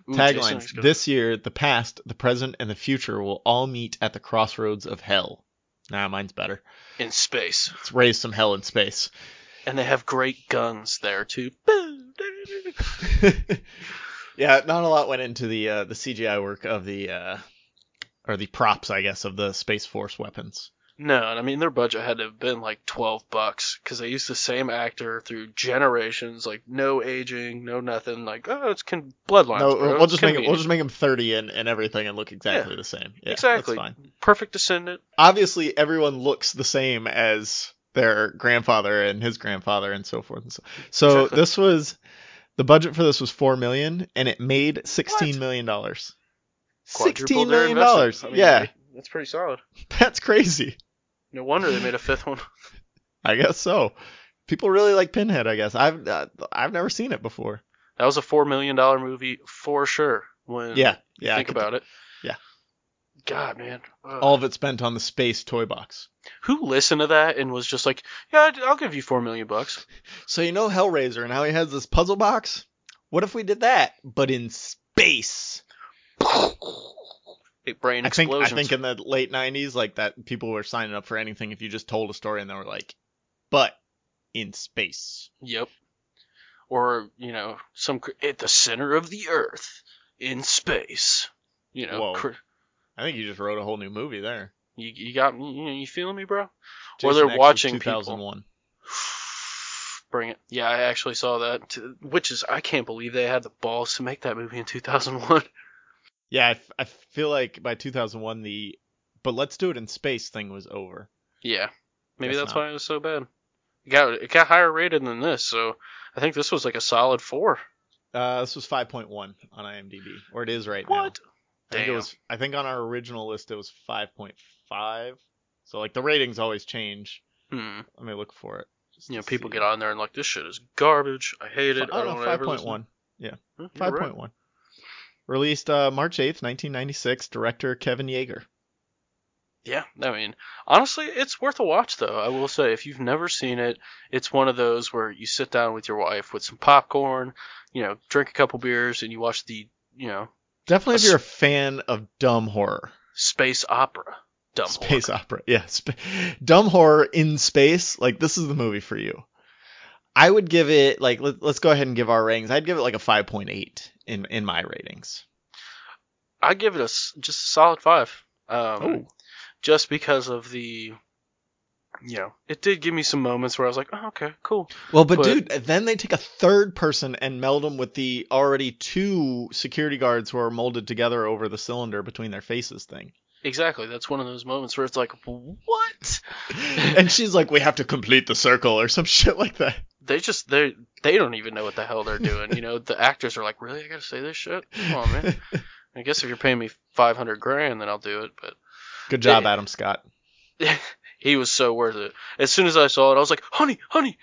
Ooh, Taglines: This year, the past, the present, and the future will all meet at the crossroads of hell. Nah, mine's better. in space, Let's raise some hell in space. and they have great guns there too. <laughs> <laughs> yeah, not a lot went into the uh, the CGI work of the uh, or the props, I guess, of the Space Force weapons. No, and I mean their budget had to have been like twelve bucks because they used the same actor through generations, like no aging, no nothing. Like oh, it's con- bloodlines. no, bro. we'll It's just make it, we'll just make them 30 and, and everything and look exactly the same. Yeah, exactly. Perfect descendant. Obviously, everyone looks the same as their grandfather and his grandfather and so forth and so. So Exactly. this was the budget for this was four million and it made sixteen What? million dollars. Sixteen investment. dollars. I mean, yeah, that's pretty solid. <laughs> that's crazy. No wonder they made a fifth one. <laughs> I guess so. People really like Pinhead. I guess I've uh, I've never seen it before. That was a four million dollar movie for sure. When Yeah, yeah. Think about it. yeah. God, man. All of it spent on the space toy box. Who listened to that and was just like, yeah, I'll give you four million bucks. <laughs> So you know Hellraiser and how he has this puzzle box. What if we did that, but in space? <laughs> Brain I think explosions. I think in the late '90s, like that, people were signing up for anything if you just told a story and they were like, "But in space." Yep. Or you know, some cr- at the center of the Earth in space. You know, Whoa. cr- I think you just wrote a whole new movie there. you you got me. You, feeling me, bro? Or Jason they're X was watching people. 2001. <sighs> Bring it. Yeah, I actually saw that. T- Which is, I can't believe they had the balls to make that movie in 2001. <laughs> Yeah, I, f- I feel like by 2001 the "but let's do it in space" thing was over. Yeah, maybe that's not. why it was so bad. It got it got higher rated than this, so I think this was like a solid four. Uh, this was 5.1 on IMDb, or it is right now. What? I think it Damn. was. I think on our original list it was 5.5. So like the ratings always change. Hmm. Let me look for it. You know, people see. get on there and like, this shit is garbage. I hate it. Oh I no, don't five ever point one. Hmm, right. point one. Released uh, March eighth, nineteen ninety six. Director Kevin Yagher. Yeah, I mean, honestly, it's worth a watch though. I will say, if you've never seen it, it's one of those where you sit down with your wife with some popcorn, you know, drink a couple beers, and you watch the, you know, Definitely, if you're a fan of dumb horror, space opera. Dumb space horror. opera, yeah, sp- dumb horror in space. Like this is the movie for you. I would give it like let, let's go ahead and give our ratings. I'd give it like a five point eight in in my ratings. I give it a just a solid five. Um, Oh. just because of the, you know, it did give me some moments where I was like, oh, okay, cool. Well, but, But- dude, then they take a third person and meld them with the already two security guards who are molded together over the cylinder between their faces thing. Exactly. That's one of those moments where it's like, what? <laughs> and she's like, "We have to complete the circle" or some <laughs> shit like that. They just they they don't even know what the hell they're doing. You know, the actors are like, really? I gotta say this shit? Come on, man. <laughs> I guess if you're paying me five hundred grand, then I'll do it. But Good job, They- <laughs> Adam Scott. <laughs> he was so worth it. As soon as I saw it, I was like, honey, honey,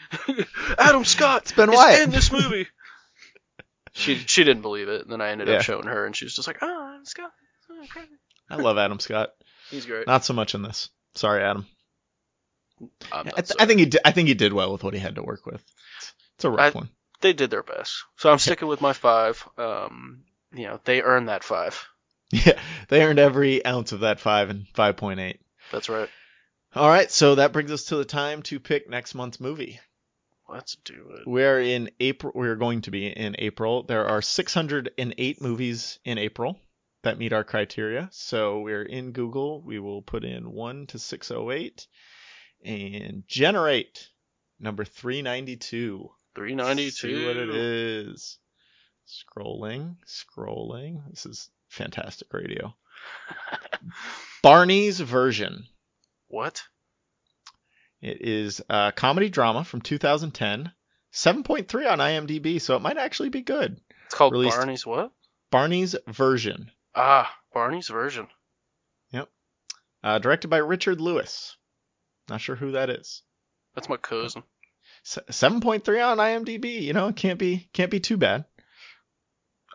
Adam Scott It's Ben is Wyatt. in this movie. she she didn't believe it. And then I ended Yeah. up showing her, and she was just like, oh, Adam Scott. Oh, I love Adam Scott. He's great. Not so much in this. Sorry, Adam. I, th- I think he did, I think he did well with what he had to work with. It's a rough I- one. they did their best. So I'm sticking with my five. Um, you know, they earned that five. <laughs> Yeah, they earned every ounce of that five and five point eight. That's right. All right, so that brings us to the time to pick next month's movie. Let's do it. We're in April. We're going to be in April. There are 608 movies in April that meet our criteria. So we're in Google. We will put in 1 to 608 and generate number 392. 392. See what it is. Scrolling, scrolling. This is fantastic radio. <laughs> Barney's version. What? It is a comedy drama from 2010. 7.3 on IMDb, so it might actually be good. It's called Released- Barney's what? Barney's version. Ah, Barney's version. Yep. Uh, directed by Richard Lewis. Not sure who that is. That's my cousin. 7.3 on IMDb. You know, it can't be can't be too bad.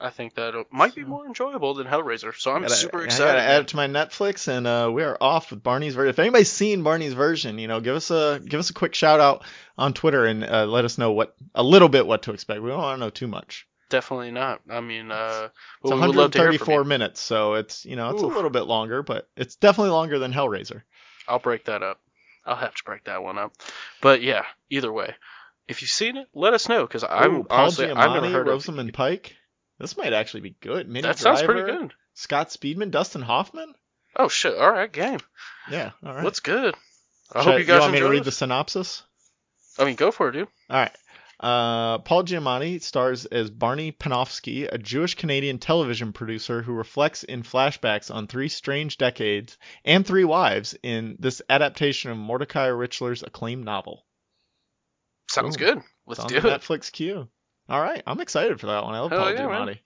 I think that might be more enjoyable than Hellraiser. So I'm Gotta- super I excited. gotta add it to my Netflix, and uh, we are off with Barney's version. If anybody's seen Barney's version, you know, give us a give us a quick shout out on Twitter and uh, let us know what a little bit what to expect. We don't want to know too much. Definitely not. I mean, uh, It's well, we love to 134 minutes, so it's you know it's a little bit longer, but it's definitely longer than Hellraiser. I'll break that up. I'll have to break that one up. But yeah, either way, if you've seen it, let us know because I'm Ooh, honestly I've never Giamatti, heard of. Rosamund Pike. This might actually be good. Minnie That sounds pretty good. Scott Speedman, Dustin Hoffman. Oh shit! All right, game. Yeah, all right. What's good? I Should hope you guys want me to enjoy read it. the synopsis? I mean, go for it, dude. All right. Uh, Paul Giamatti stars as Barney Panofsky, a Jewish Canadian television producer who reflects in flashbacks on three strange decades and three wives in this adaptation of Mordecai Richler's acclaimed novel. Sounds Ooh, good. Let's do it. Netflix queue. All right, I'm excited for that one. I love Hell Paul yeah, man. Giamatti.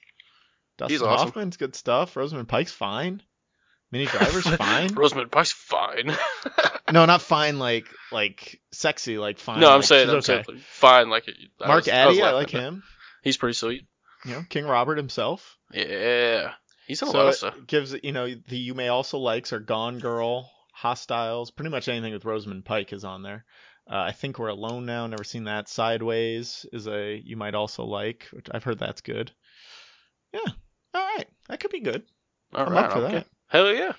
Dustin He's awesome. Hoffman's good stuff. Rosamund Pike's fine. Minnie <laughs> Driver's fine. Rosamund Pike's fine. <laughs> No, not fine like like sexy, like fine. no, I'm like, saying I'm okay. saying fine. Like I Mark was- I Addy, I laughing like him. He's pretty sweet. You know, King Robert himself. Yeah, he's in a so lot of stuff. gives you know the you may also likes are Gone Girl, Hostiles, pretty much anything with Rosamund Pike is on there. Uh, I think we're alone now. Never seen that. Sideways is a you might also like. Which I've heard that's good. Yeah. All right, that could be good. All I'm right, up for okay. that. Hell yeah.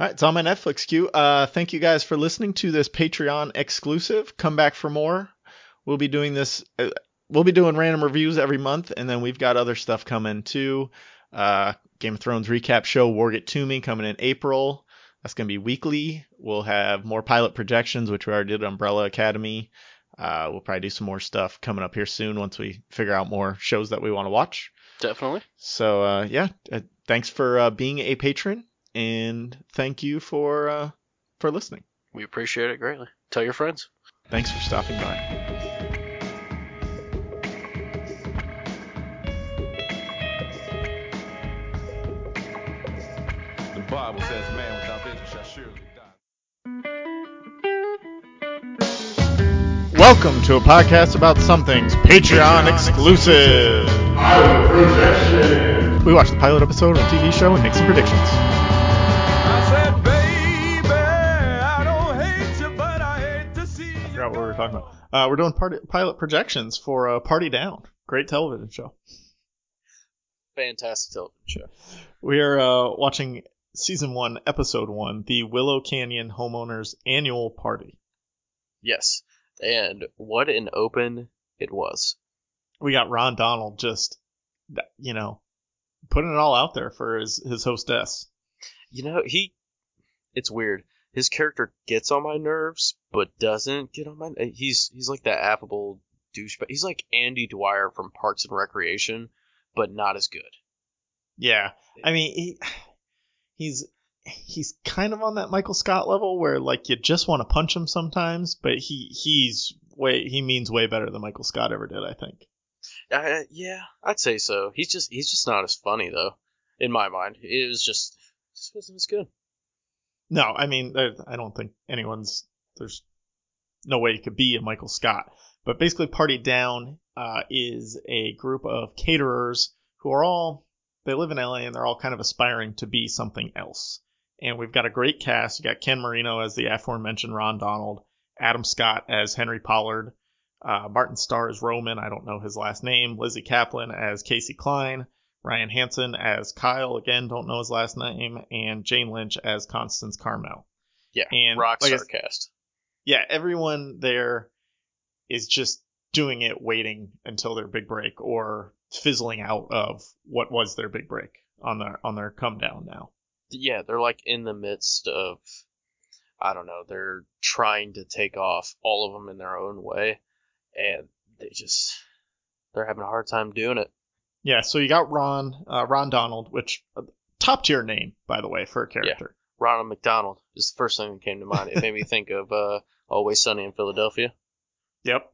All right, it's on my Netflix queue. Uh, thank you guys for listening to this Patreon exclusive. Come back for more. We'll be doing this. Uh, we'll be doing random reviews every month, and then we've got other stuff coming too. Uh, Game of Thrones recap show War Get To Me coming in April. That's gonna be weekly. We'll have more pilot projections, which we already did at Umbrella Academy. Uh, we'll probably do some more stuff coming up here soon once we figure out more shows that we want to watch. Definitely. So uh, yeah, uh, thanks for uh, being a patron, and thank you for uh, for listening. We appreciate it greatly. Tell your friends. Thanks for stopping by. The Bible says man without vision shall surely die. Welcome to a podcast about something's Patreon exclusive. We watch the pilot episode of a TV show and make some predictions. Talking about. Uh, we're doing part- pilot projections for uh, Party Down. Great television show. Fantastic television show. We are uh, watching season one, episode one, the Willow Canyon Homeowners Annual Party. Yes. And what an open it was. We got Ron Donald just, you know, putting it all out there for his, his hostess. You know, he. It's weird. His character gets on my nerves, but doesn't get on my. He's he's like that affable douchebag. He's like Andy Dwyer from Parks and Recreation, but not as good. Yeah, I mean, he, he's he's kind of on that Michael Scott level where like you just want to punch him sometimes, but he he's way he means way better than Michael Scott ever did, I think. Uh, yeah, I'd say so. He's just he's just not as funny though, in my mind. It was just just wasn't as good. No, I mean, I don't think anyone's there's no way it could be a Michael Scott. But basically, Party Down uh, is a group of caterers who are all they live in LA and they're all kind of aspiring to be something else. And we've got a great cast. You got Ken Marino as the aforementioned Ron Donald, Adam Scott as Henry Pollard, uh, Martin Starr as Roman. I don't know his last name. Lizzy Caplan as Casey Klein. Ryan Hansen as Kyle. Again, don't know his last name. And Jane Lynch as Constance Carmell. Yeah, And rock like cast. yeah, everyone there is just doing it, waiting until their big break or fizzling out of what was their big break on their on their come down now. Yeah, they're like in the midst of, I don't know, they're trying to take off, all of them in their own way, and they just, they're having a hard time doing it. Yeah, so you got Ron uh, Ron Donald, which uh, top tier name by the way for a character. Yeah. Ronald McDonald is the first thing that came to mind. It made me <laughs> think of uh, Always Sunny in Philadelphia. Yep.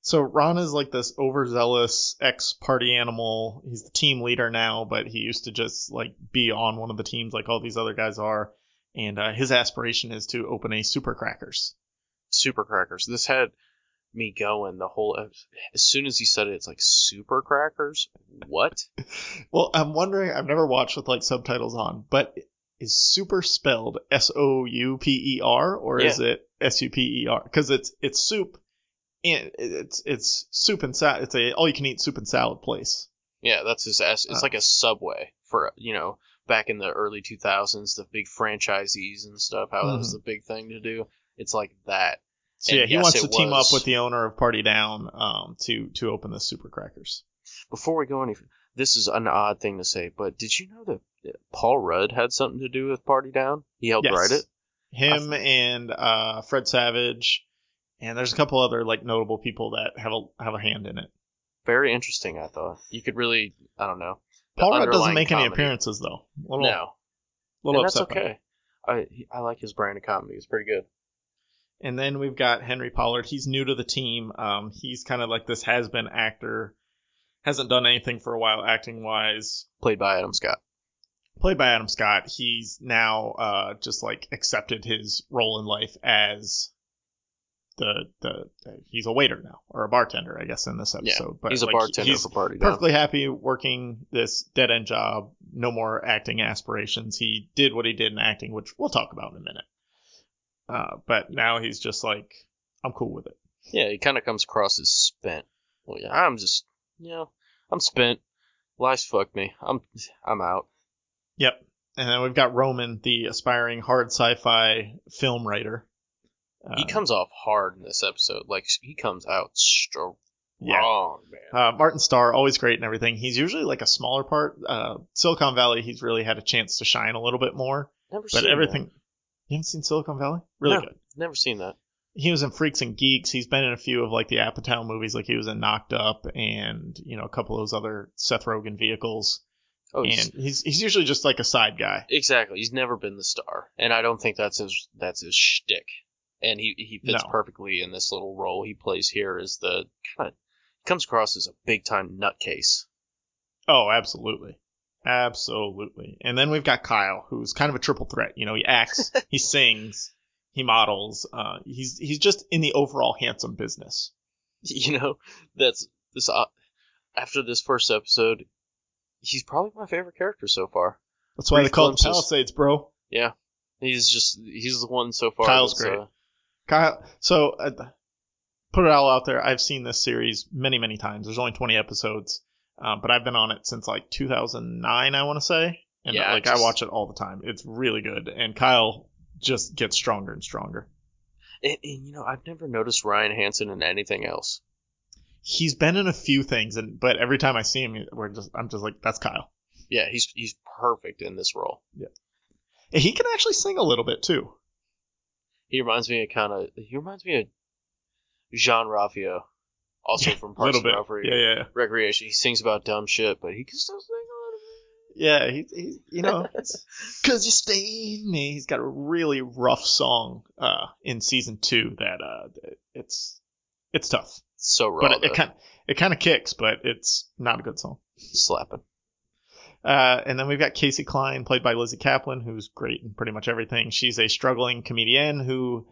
So Ron is like this overzealous ex party animal. He's the team leader now, but he used to just like be on one of the teams like all these other guys are. And uh, his aspiration is to open a Souper Crackers. Souper Crackers. This had me going the whole. As soon as he said it, it's like Souper Crackers. What? <laughs> Well, I'm wondering. I've never watched with like subtitles on, but is super spelled S O U P E R or is it S U P E R? Because it's it's soup, and it's it's soup and salad. It's a all you can eat soup and salad place. Yeah, that's his. ass- It's Uh. like a Subway for you know back in the early 2000s, the big franchisees and stuff. How that was the big thing to do. It's like that. So And yeah, he yes, wants to team was- up with the owner of Party Down um, to to open the Souper Crackers. Before we go any, this is an odd thing to say, but did you know that Paul Rudd had something to do with Party Down? He helped Yes. write it. Him and uh, Fred Savage, and there's a couple other like notable people that have a have a hand in it. Very interesting, I thought. You could really, I don't know. Paul Rudd doesn't make any appearances though. Little, No, little and that's okay. I I like his brand of comedy. It's pretty good. And then we've got Henry Pollard. He's new to the team. Um, he's kind of like this has been actor, hasn't done anything for a while acting wise. Played by Adam Scott. Played by Adam Scott. He's now uh, just like accepted his role in life as the the he's a waiter now or a bartender, I guess, in this Yeah, episode. but he's a bartender he's for Party Down. perfectly happy working this dead end job. No more acting aspirations. He did what he did in acting, which we'll talk about in a minute. Uh, but now he's just like, I'm cool with it. Yeah, he kind of comes across as spent. Well, yeah, I'm just, you know, I'm spent. Life's fucked me. I'm, I'm out. Yep. And then we've got Roman, the aspiring hard sci-fi film writer. he Uh, comes off hard in this episode. Like he comes out strong, Yeah. man. Uh, Martin Starr, always great and everything. He's usually like a smaller part. Uh, Silicon Valley, he's really had a chance to shine a little bit more. Never But seen everything. You haven't seen Silicon Valley? Really No. good. Never seen that. He was in Freaks and Geeks. He's been in a few of like the Apatow movies, like he was in Knocked Up and you know a couple of those other Seth Rogen vehicles. Oh, he's, and he's he's usually just like a side guy. exactly. He's never been the star, and I don't think that's his that's his shtick. And he he fits No. perfectly in this little role he plays here as the kind of comes across as a big time nutcase. Oh, absolutely. Absolutely. And then we've got Kyle, who's kind of a triple threat. You know, he acts, <laughs> he sings, he models. Uh, he's he's just in the overall handsome business. You know, that's this uh, after this first episode, he's probably my favorite character so far. That's why Brief they call glimpses. Palisades, bro. Yeah, he's just he's the one so far. Kyle's great. uh, Kyle. So uh, put it all out there. I've seen this series many many times. There's only 20 episodes, uh, but I've been on it since like 2009, I want to say. And Yeah, like just- I watch it all the time. It's really good. And Kyle just gets stronger and stronger. and, and you know, I've never noticed Ryan Hansen in anything else. He's been in a few things, and but every time I see him, we're just I'm just like that's Kyle. Yeah, he's he's perfect in this role. And He can actually sing a little bit too. He reminds me of kind of he reminds me of Jean-Ralphio, also from Parks little and. Recre- Yeah, yeah, Recreation. He sings about dumb shit, but he can still sing a little bit. yeah. He, he you know, <laughs> cause you stain me. He's got a really rough song uh in season two that uh it's it's tough, So raw, but it, it kind it kind of kicks, but it's not a good song. slapping. Uh, and then we've got Casey Klein, played by Lizzy Caplan, who's great in pretty much everything. She's a struggling comedian who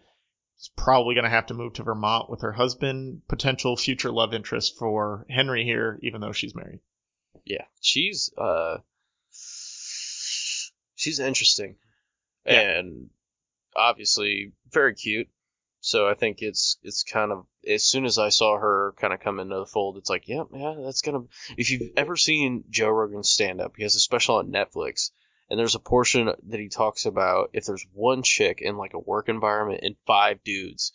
is probably going to have to move to Vermont with her husband, potential future love interest for Henry here, even though she's married. Yeah, she's uh, she's interesting, Yeah. and obviously very cute. So I think it's it's kind of as soon as I saw her kind of come into the fold, it's like, yeah, yeah, that's gonna. If you've ever seen Joe Rogan's stand up, he has a special on Netflix, and there's a portion that he talks about if there's one chick in like a work environment and five dudes,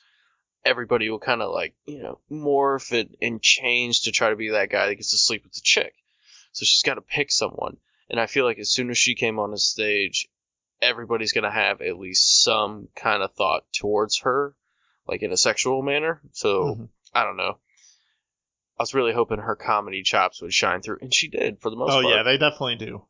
everybody will kind of like you know morph it and change to try to be that guy that gets to sleep with the chick. So she's got to pick someone, and I feel like as soon as she came on the stage, everybody's gonna have at least some kind of thought towards her, like in a sexual manner. So Mhm. I don't know. I was really hoping her comedy chops would shine through, and she did for the most Oh part. Oh yeah, they definitely do.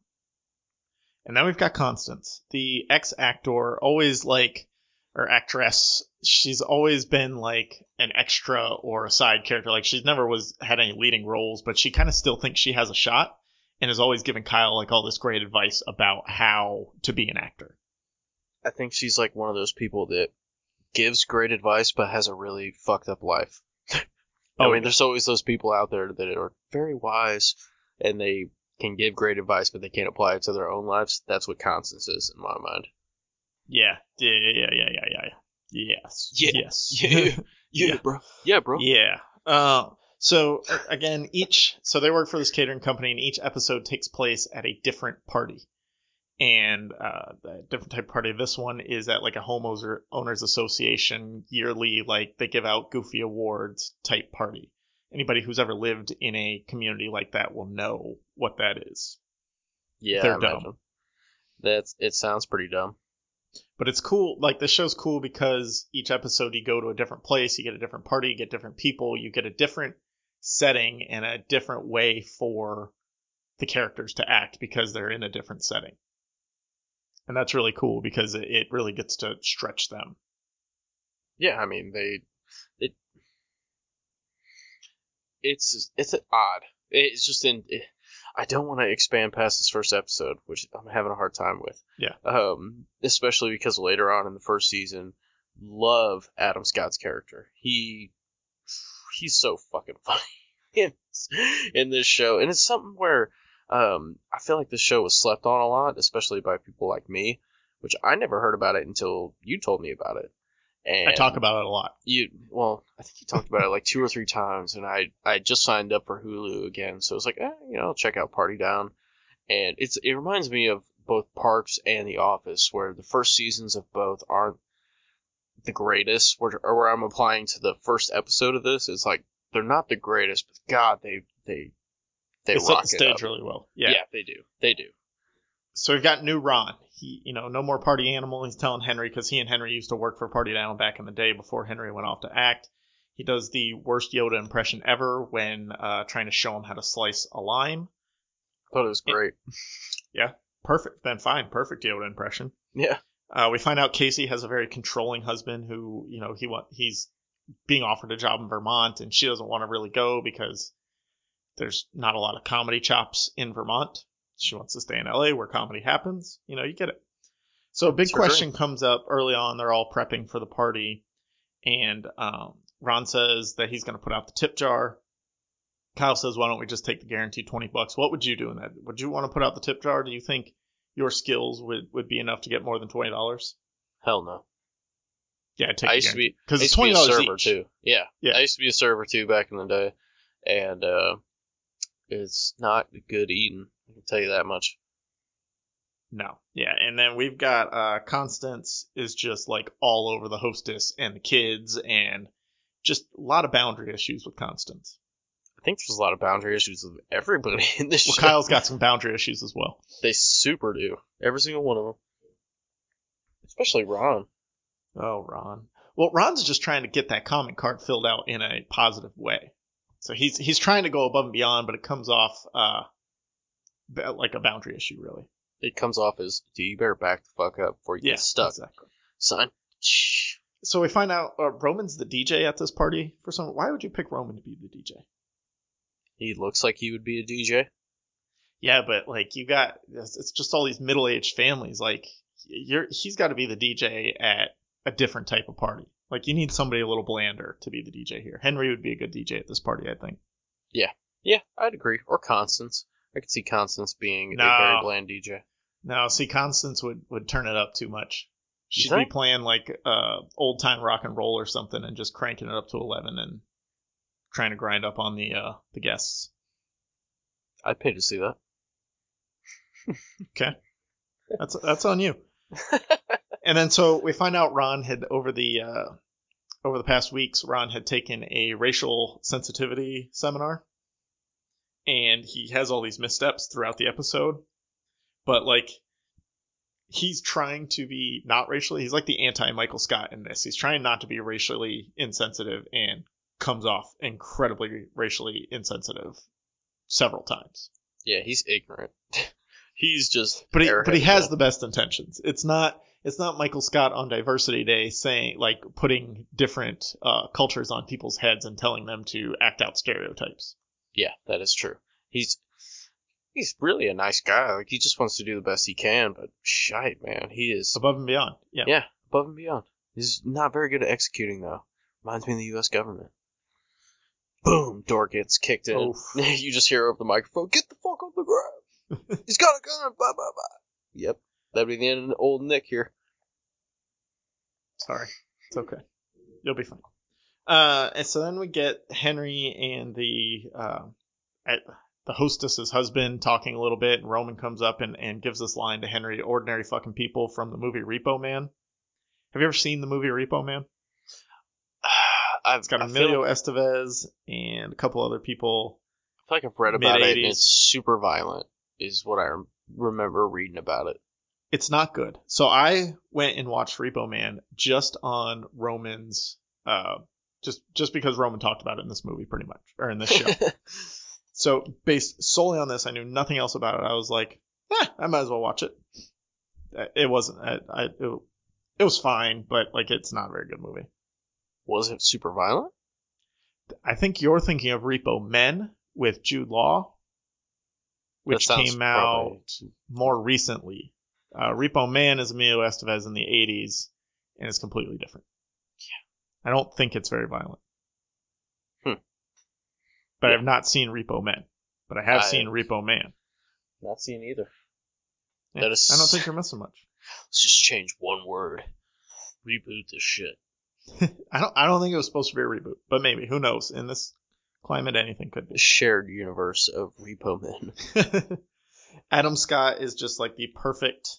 And then we've got Constance, the ex actor, always like or actress. She's always been like an extra or a side character. Like she's never was had any leading roles, but she kind of still thinks she has a shot, and is always giving Kyle like all this great advice about how to be an actor. I think she's like one of those people that gives great advice but has a really fucked up life. <laughs> I Oh, mean, yeah. there's always those people out there that are very wise and they can give great advice, but they can't apply it to their own lives. That's what Constance is in my mind. Yeah, yeah, yeah, yeah, yeah, yeah, yeah. Yes, Yeah, yes, <laughs> yeah, Yeah. bro. Yeah, bro. Yeah. Uh, so again, each so they work for this catering company, and each episode takes place at a different party. And uh, the different type of party. This one is at like a homeowners owners association yearly, like they give out goofy awards type party. Anybody who's ever lived in a community like that will know what that is. Yeah, They're I imagine. dumb. That's it. Sounds pretty dumb. But it's cool. Like this show's cool because each episode you go to a different place, you get a different party, you get different people, you get a different setting and a different way for the characters to act because they're in a different setting. And that's really cool because it, it really gets to stretch them. Yeah, I mean they it it's it's odd. It's just in I don't want to expand past this first episode, which I'm having a hard time with. Yeah. Um, especially because later on in the first season, love Adam Scott's character. He he's so fucking <laughs> funny in in this show, and it's something where um I feel like this show was slept on a lot, especially by people like me, which I never heard about it until you told me about it. And I talk about it a lot. you well, I think you talked about it like two or three times, and I I just signed up for Hulu again, so it's like, eh, you know, I'll check out Party Down, and it's it reminds me of both Parks and The Office, where the first seasons of both aren't the greatest. Where or where I'm applying to the first episode of this, it's like they're not the greatest, but God, they they they, set rock the it stage up. really well. Yeah. Yeah. they do, they do. So we've got new Ron. He, you know, no more party animal. He's telling Henry because he and Henry used to work for Party Down back in the day before Henry went off to act. He does the worst Yoda impression ever when uh, trying to show him how to slice a lime. thought it was great. <laughs> Yeah. Perfect. Then fine. Perfect Yoda impression. Yeah, Uh, we find out Casey has a very controlling husband who, you know, he want he's being offered a job in Vermont and she doesn't want to really go because there's not a lot of comedy chops in Vermont. She wants to stay in LA where comedy happens. You know, you get it. So a big It's her question comes up early on. They're all prepping for the party, and um, Ron says that he's going to put out the tip jar. Kyle says, "Why don't we just take the guaranteed twenty bucks?" What would you do in that? Would you want to put out the tip jar? Do you think your skills would, would be enough to get more than twenty dollars? hell no. Yeah, I'd take I the used to be because it's used to be twenty a dollars server each. too. Yeah. Yeah. I used to be a server too back in the day, and uh, it's not good eating. I can tell you that much. No, yeah, and then we've got uh, Constance is just like all over the hostess and the kids, and just a lot of boundary issues with Constance. I think there's a lot of boundary issues with everybody <laughs> in this Well, show. Kyle's got some boundary issues as well. They super do. Every single one of them. Especially Ron. Oh, Ron. Well, Ron's just trying to get that comment card filled out in a positive way. So he's he's trying to go above and beyond, but it comes off uh like a boundary issue, really. It comes off as, "Do you better back the fuck up before you Yeah, get stuck, exactly. son." So we find out uh, Roman's the DJ at this party for some. Why would you pick Roman to be the DJ? He looks like he would be a DJ. Yeah, but like you got it's it's just all these middle-aged families. Like you're he's got to be the DJ at a different type of party. Like you need somebody a little blander to be the DJ here. Henry would be a good DJ at this party, I think. Yeah, yeah, I'd agree. Or Constance. I could see Constance being No. a very bland DJ. No, see, Constance would would turn it up too much. She'd be playing like uh, old time rock and roll or something, and just cranking it up to eleven and trying to grind up on the uh, the guests. I'd pay to see that. Okay, that's that's on you. <laughs> and then so we find out Ron had over the uh, over the past weeks, Ron had taken a racial sensitivity seminar, and he has all these missteps throughout the episode, but like he's trying to be not racially. He's like the anti Michael Scott in this. He's trying not to be racially insensitive and comes off incredibly racially insensitive several times. Yeah, he's ignorant. <laughs> he's just. But he but he has the best intentions. It's not it's not Michael Scott on Diversity Day saying like putting different uh, cultures on people's heads and telling them to act out stereotypes. Yeah, that is true. He's he's really a nice guy. Like he just wants to do the best he can, but shite, man, he is Above and beyond. Yeah. yeah above and beyond. He's not very good at executing though. Reminds me of the U.S. government. Boom, door gets kicked in. Oof. <laughs> you just hear over the microphone, "Get the fuck off the ground! <laughs> He's got a gun!" Blah blah blah. Yep, that'd be the end of old Nick here. Sorry. It's okay. You'll be fine. Uh, and so then we get Henry and the uh, the hostess's husband talking a little bit, and Roman comes up and, and gives this line to Henry: "Ordinary fucking people from the movie Repo Man." Have you ever seen the movie Repo Man? <sighs> I've It's got I Emilio feel, Estevez and a couple other people. I feel like I've read about it. and mid-eighties. It's super violent, is what I remember reading about it. It's not good. So I went and watched Repo Man just on Roman's, uh, just just because Roman talked about it in this movie, pretty much, or in this show. <laughs> so based solely on this, I knew nothing else about it. I was like, eh, I might as well watch it. It wasn't. I, I it, it was fine, but like it's not a very good movie. Was it super violent? I think you're thinking of Repo Men with Jude Law, which came out more recently. Uh, Repo Man is Emilio Estevez in the 80s, and it's completely different. I don't think it's very violent. Hmm. But Yeah. I've not seen Repo Men. But I have I- seen Repo Man. Not seen either. Yeah, That is- I don't think you're missing much. Let's just change one word. Reboot this shit. <laughs> I don't. I don't think it was supposed to be a reboot, but maybe. Who knows? In this climate, anything could be. shared universe of Repo Men. <laughs> Adam Scott is just like the perfect,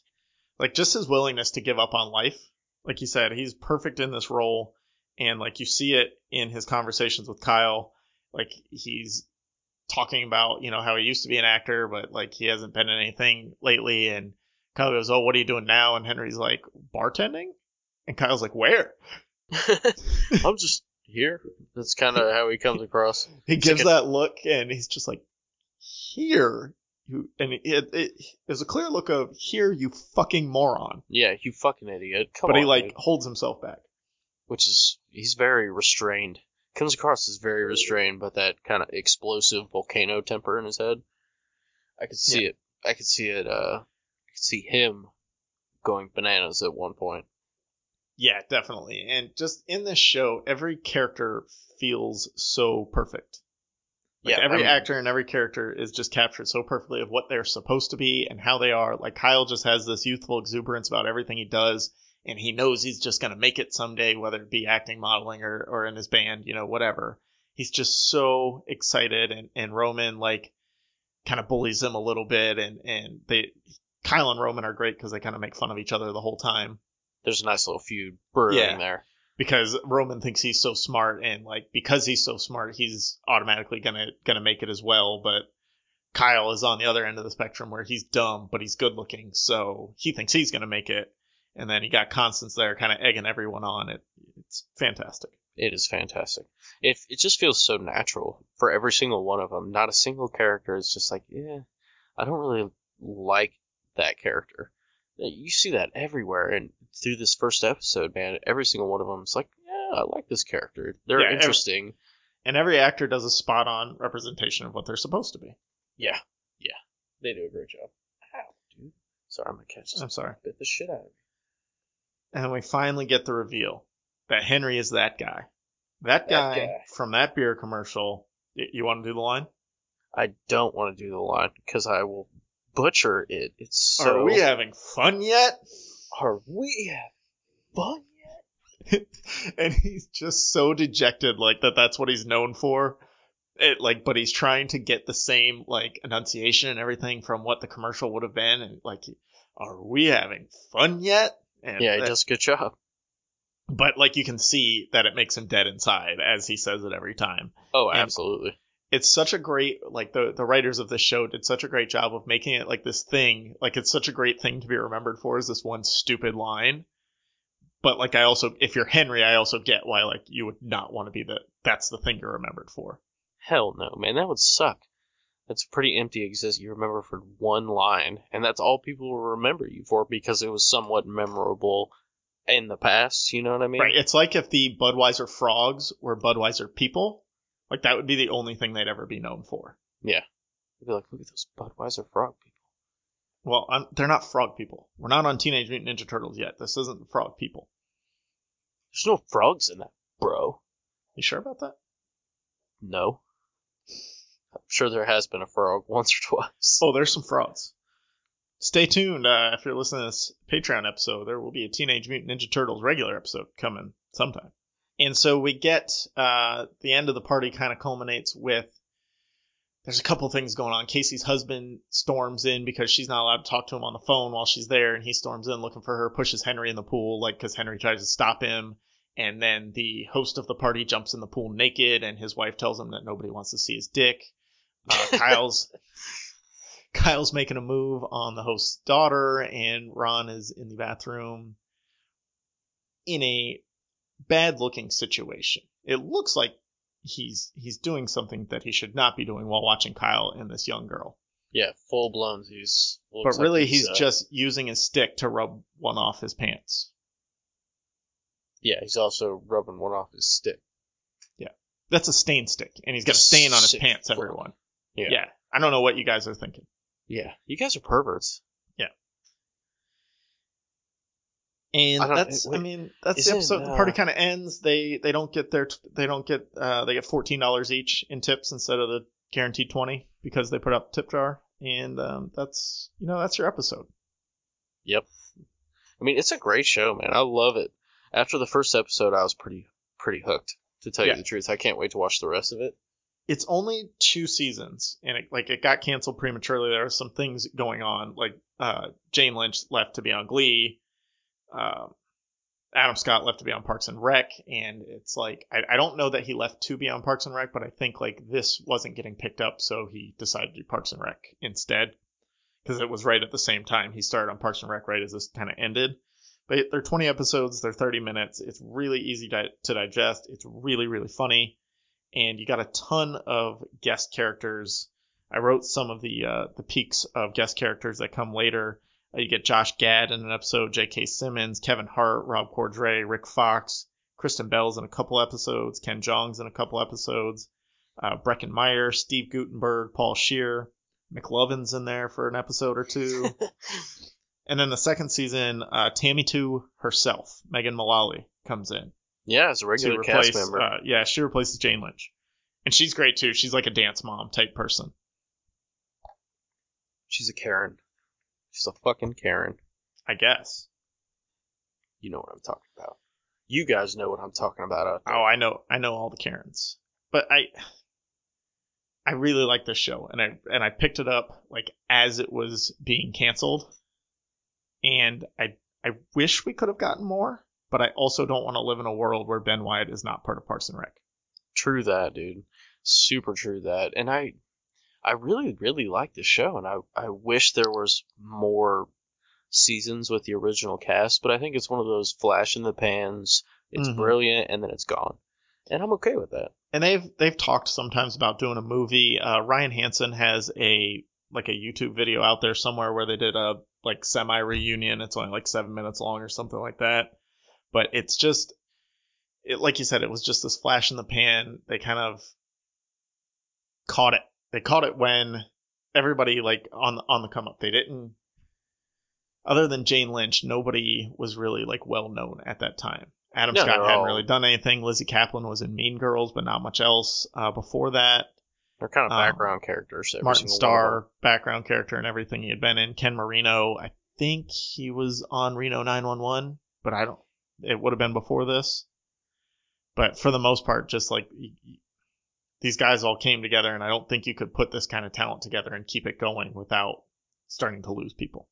like just his willingness to give up on life. Like you said, he's perfect in this role, and like you see it in his conversations with Kyle. Like he's talking about you know how he used to be an actor, but like he hasn't been in anything lately. And Kyle goes, "Oh, what are you doing now?" And Henry's like, "Bartending." And Kyle's like, "Where?" <laughs> I'm just here. That's kind of how he comes across. <laughs> He gives like a- that look, and he's just like, "Here." You, and it, it, it there's a clear look of here you fucking moron Yeah, you fucking idiot. Come but on. he like dude. holds himself back. Which is, he's very restrained. Comes across as very restrained, but that kind of explosive volcano temper in his head. I could see Yeah. it. I could see it, uh, I could see him going bananas at one point. Yeah, definitely. And just in this show, every character feels so perfect. Like Yeah, every I mean- actor and every character is just captured so perfectly of what they're supposed to be and how they are. Like Kyle just has this youthful exuberance about everything he does, and he knows he's just gonna make it someday, whether it be acting, modeling, or or in his band, you know, whatever. He's just so excited, and and Roman like kind of bullies him a little bit, and and they Kyle and Roman are great because they kind of make fun of each other the whole time. There's a nice little feud brewing Yeah. there. because Roman thinks he's so smart and like because he's so smart he's automatically gonna gonna make it as well but Kyle is on the other end of the spectrum where he's dumb but he's good looking so he thinks he's gonna make it and then you got Constance there kind of egging everyone on it it's fantastic It is fantastic. It it just feels so natural for every single one of them. Not a single character is just like, yeah, I don't really like that character. You see that everywhere, and through this first episode, man, every single one of them is like, yeah, I like this character. They're Yeah, every- interesting. and every actor does a spot on representation of what they're supposed to be Yeah, yeah, they do a great job. Ow, dude. Sorry, my cat just I'm sorry bit the shit out of me. And we finally get the reveal that Henry is that guy that That guy, guy. from that beer commercial you want to do the line I don't want to do the line because I will butcher it. It's so. Are we having fun yet? Are we having fun? Yet? <laughs> and he's just so dejected, like that. That's what he's known for. It like, but he's trying to get the same like enunciation and everything from what the commercial would have been, and like, are we having fun yet? And Yeah, he that- does a good job. but like you can see that it makes him dead inside as he says it every time. Oh, And- absolutely. It's such a great like the the writers of this show did such a great job of making it like this thing, like it's such a great thing to be remembered for is this one stupid line. But like I also if you're Henry, I also get why like you would not want to be the that's the thing you're remembered for. Hell no, man. That would suck. A pretty empty existence. You remember for one line, and that's all people will remember you for because it was somewhat memorable in the past. You know what I mean? Right. It's like if the Budweiser frogs were Budweiser people. Like that would be the only thing they'd ever be known for. Yeah. You'd be like, look at those Budweiser frog people. Well, I'm, they're not frog people. We're not on Teenage Mutant Ninja Turtles yet. This isn't the frog people. There's no frogs in that, bro. You sure about that? No. I'm sure there has been a frog <laughs> once or twice. Oh, there's some frauds. Stay tuned. Uh, if you're listening to this Patreon episode, there will be a Teenage Mutant Ninja Turtles regular episode coming sometime. And so we get uh, the end of the party kind of culminates with there's a couple things going on. Casey's husband storms in because she's not allowed to talk to him on the phone while she's there, and he storms in looking for her, pushes Henry in the pool, like because Henry tries to stop him. And then the host of the party jumps in the pool naked, and his wife tells him that nobody wants to see his dick. Uh, <laughs> Kyle's Kyle's making a move on the host's daughter, and Ron is in the bathroom in a bad looking situation. It looks like he's he's doing something that he should not be doing while watching Kyle and this young girl. Yeah, full blown. He's. But looks like really he's uh, just using his stick to rub one off his pants. Yeah, he's also rubbing one off his stick. Yeah, that's a stain stick, and he's got a stain on his pants, everyone. Yeah. yeah. I don't know what you guys are thinking. Yeah. You guys are perverts. Yeah. And I that's, I mean, that's the episode. the party uh, kind of ends. They they don't get their they don't get uh they get fourteen dollars each in tips instead of the guaranteed twenty because they put up tip jar. And um, that's you know that's your episode. Yep. I mean, it's a great show, man. I love it. After the first episode, I was pretty pretty hooked. To tell Yeah. you the truth, I can't wait to watch the rest of it. It's only two seasons, and it, like it got canceled prematurely. There are some things going on, like uh, Jane Lynch left to be on Glee. Uh, Adam Scott left to be on Parks and Rec, and it's like I, I don't know that he left to be on Parks and Rec, but I think like this wasn't getting picked up, so he decided to do Parks and Rec instead because it was right at the same time he started on Parks and Rec right as this kind of ended. But they're 20 episodes, they're 30 minutes. It's really easy di- to digest. It's really really funny, and you got a ton of guest characters. I wrote some of the uh, the peaks of guest characters that come later. Uh, you get Josh Gad in an episode, J.K. Simmons, Kevin Hart, Rob Corddry, Rick Fox, Kristen Bell's in a couple episodes, Ken Jeong's in a couple episodes, uh, Breckin Meyer, Steve Guttenberg, Paul Scheer, McLovin's in there for an episode or two. <laughs> and then the second season, uh, Tammy Two herself, Megan Mullally, comes in Yeah, as a regular replace. cast member. Uh, yeah, she replaces Jane Lynch, and she's great too. She's like a dance mom type person. She's a Karen. She's a fucking Karen. I guess. You know what I'm talking about. You guys know what I'm talking about. Oh, I know, I know all the Karens, but I, I really like this show, and I and I picked it up like as it was being canceled, and I I wish we could have gotten more, but I also don't want to live in a world where Ben Wyatt is not part of Parks and Rec. True that, dude. Super true that. And I I really, really like the show and I, I wish there was more seasons with the original cast, but I think it's one of those flash in the pans, it's Mhm. brilliant, and then it's gone. And I'm okay with that. and they've they've talked sometimes about doing a movie. Uh, Ryan Hansen has a like a YouTube video out there somewhere where they did a like semi reunion. It's only like seven minutes long or something like that. But it's just, it like you said, it was just this flash in the pan. They kind of caught it. They caught it when everybody like on on the come up. They didn't. Other than Jane Lynch, nobody was really like well known at that time. Adam No, Scott hadn't all- really done anything. Lizzy Caplan was in Mean Girls, but not much else uh, before that. They're kind of Um, background characters. Martin Starr, background character and everything he had been in. Ken Marino, I think he was on Reno 911, but I don't. It would have been before this. But for the most part, just like these guys all came together, and I don't think you could put this kind of talent together and keep it going without starting to lose people.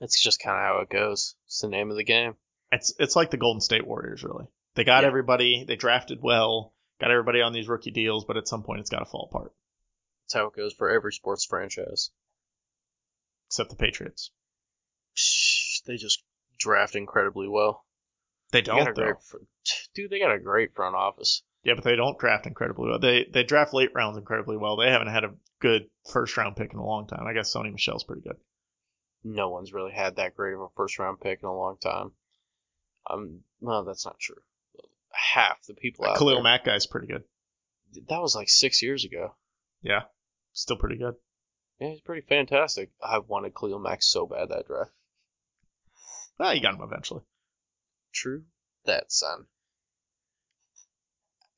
It's just kind of how it goes. It's the name of the game. It's it's like the Golden State Warriors, really. They got Yeah. everybody, they drafted well, got everybody on these rookie deals, but at some point it's got to fall apart. It's how it goes for every sports franchise. Except the Patriots. They just draft incredibly well. They They got a don't though. dude. They got a great front office. Yeah, but they don't draft incredibly well. They they draft late rounds incredibly well. They haven't had a good first round pick in a long time. I guess Sony Michel's pretty good. No one's really had that great of a first round pick in a long time. Um, well, that's not true. Half the people out Khalil there. Mack guy's pretty good. That was like six years ago. Yeah, still pretty good. Yeah, he's pretty fantastic. I wanted Khalil Mack so bad that draft. Ah, you got him eventually. True. That son.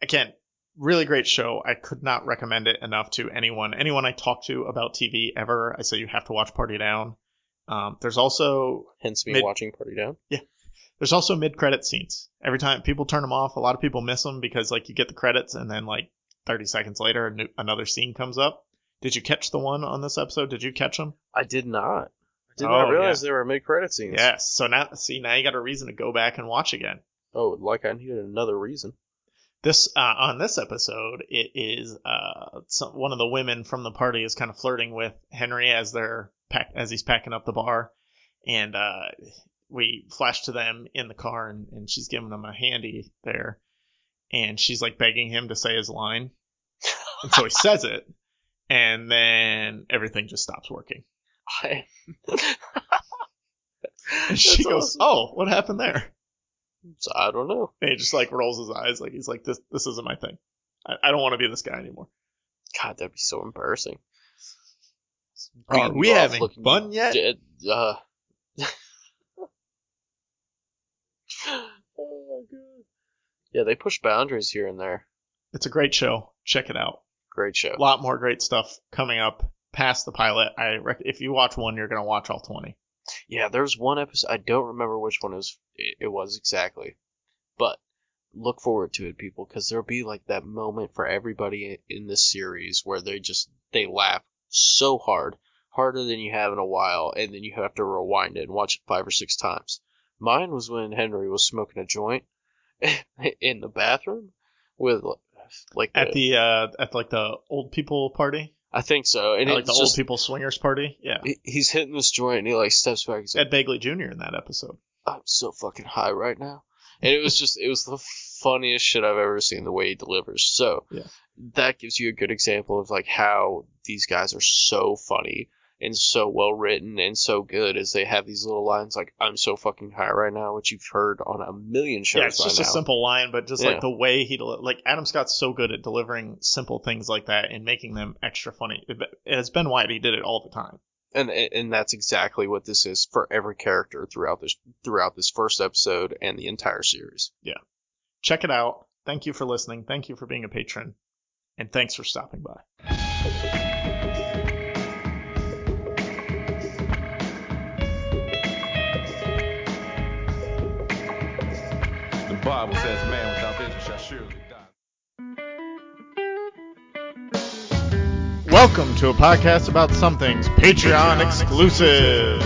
Again, really great show. I could not recommend it enough to anyone. Anyone I talk to about TV ever, I say you have to watch Party Down. Um, there's also Hence me Mid- watching Party Down. Yeah, there's also mid credit scenes. Every time people turn them off, a lot of people miss them because like you get the credits and then like 30 seconds later a new, another scene comes up. Did you catch the one on this episode? Did you catch them? I did not. I did Oh, not realize there were mid credit scenes. Yes. So now see now you got a reason to go back and watch again. Oh, like I needed another reason. This uh, on this episode, it is uh, some, one of the women from the party is kind of flirting with Henry as they're pack, as he's packing up the bar, and uh, we flash to them in the car, and, and she's giving him a handy there, and she's like begging him to say his line, and so he <laughs> says it, and then everything just stops working, I... <laughs> and she That's goes, awesome. "Oh, what happened there?" So, I don't know. And he just like rolls his eyes, like he's like, "This this isn't my thing. I, I don't want to be this guy anymore." God, that'd be so embarrassing. Are we having fun yet? dead, uh... <laughs> oh my god. Yeah, they push boundaries here and there. It's a great show. Check it out. Great show. A lot more great stuff coming up past the pilot. I rec- if you watch one, you're gonna watch all twenty. Yeah, there's one episode. I don't remember which one it was. It, was exactly, but look forward to it, people, because there'll be like that moment for everybody in, this series where they just they laugh so hard, harder than you have in a while, and then you have to rewind it and watch it five or six times. Mine was when Henry was smoking a joint <laughs> in the bathroom with like At the uh at like the old people party, I think so, and like the old just people swingers party. Yeah, he- he's hitting this joint and he like steps back. He's like, Ed Begley Jr. in that episode. I'm so fucking high right now. And it was just, it was the funniest shit I've ever seen the way he delivers. So Yeah. that gives you a good example of like how these guys are so funny and so well written and so good as they have these little lines like I'm so fucking high right now, which you've heard on a million shows yeah, it's just now. a simple line, but just Yeah. like the way he deli- like Adam Scott's so good at delivering simple things like that and making them extra funny. It, it's Ben Wyatt. He did it all the time. and and that's exactly what this is for every character throughout this throughout this first episode and the entire series. Yeah, check it out. Thank you for listening. Thank you for being a patron, and thanks for stopping by. Bible says, man without vision shall surely die. Welcome to a podcast about some things Patreon exclusive.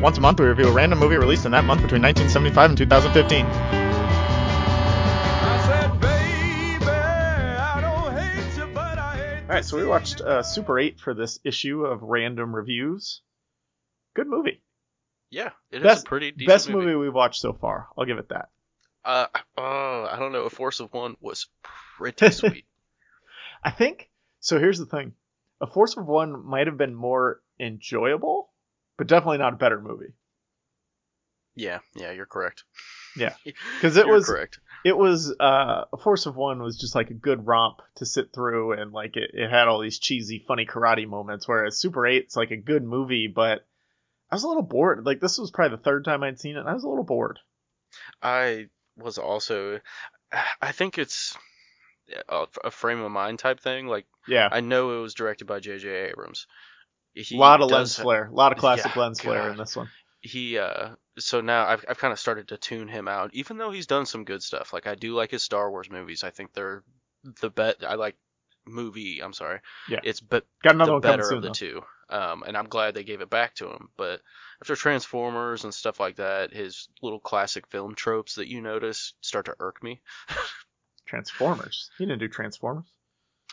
Once a month, we review a random movie released in that month between 1975 and 2015. I said, baby, I don't hate you, but I hate All right, so we watched uh, Super 8 for this issue of Random Reviews. Good movie. Yeah, it is Best- a pretty decent Best movie. we've watched so far. I'll give it that. Uh, uh, I don't know. A Force of One was pretty <laughs> sweet. I think so. Here's the thing: A Force of One might have been more enjoyable, but definitely not a better movie. yeah, yeah, you're correct. Yeah, <laughs> because it You're was- correct. It was uh, A Force of One was just like a good romp to sit through, and like it, it had all these cheesy, funny karate moments. Whereas Super Eight's like a good movie, but I was a little bored. Like this was probably the third time I'd seen it, and I was a little bored. I was also. I think it's a, a frame of mind type thing. Like Yeah. I know it was directed by J.J. Abrams. A lot of lens flare. A lot of classic Yeah, lens flare God. in this one. He uh so now I've I've kind of started to tune him out, even though he's done some good stuff. Like I do like his Star Wars movies. I think they're the bet. I like movie. I'm sorry. Yeah. It's but Got another the better soon, of the though. two. Um, and I'm glad they gave it back to him. But after Transformers and stuff like that, his little classic film tropes that you notice start to irk me. <laughs> Transformers. He didn't do Transformers.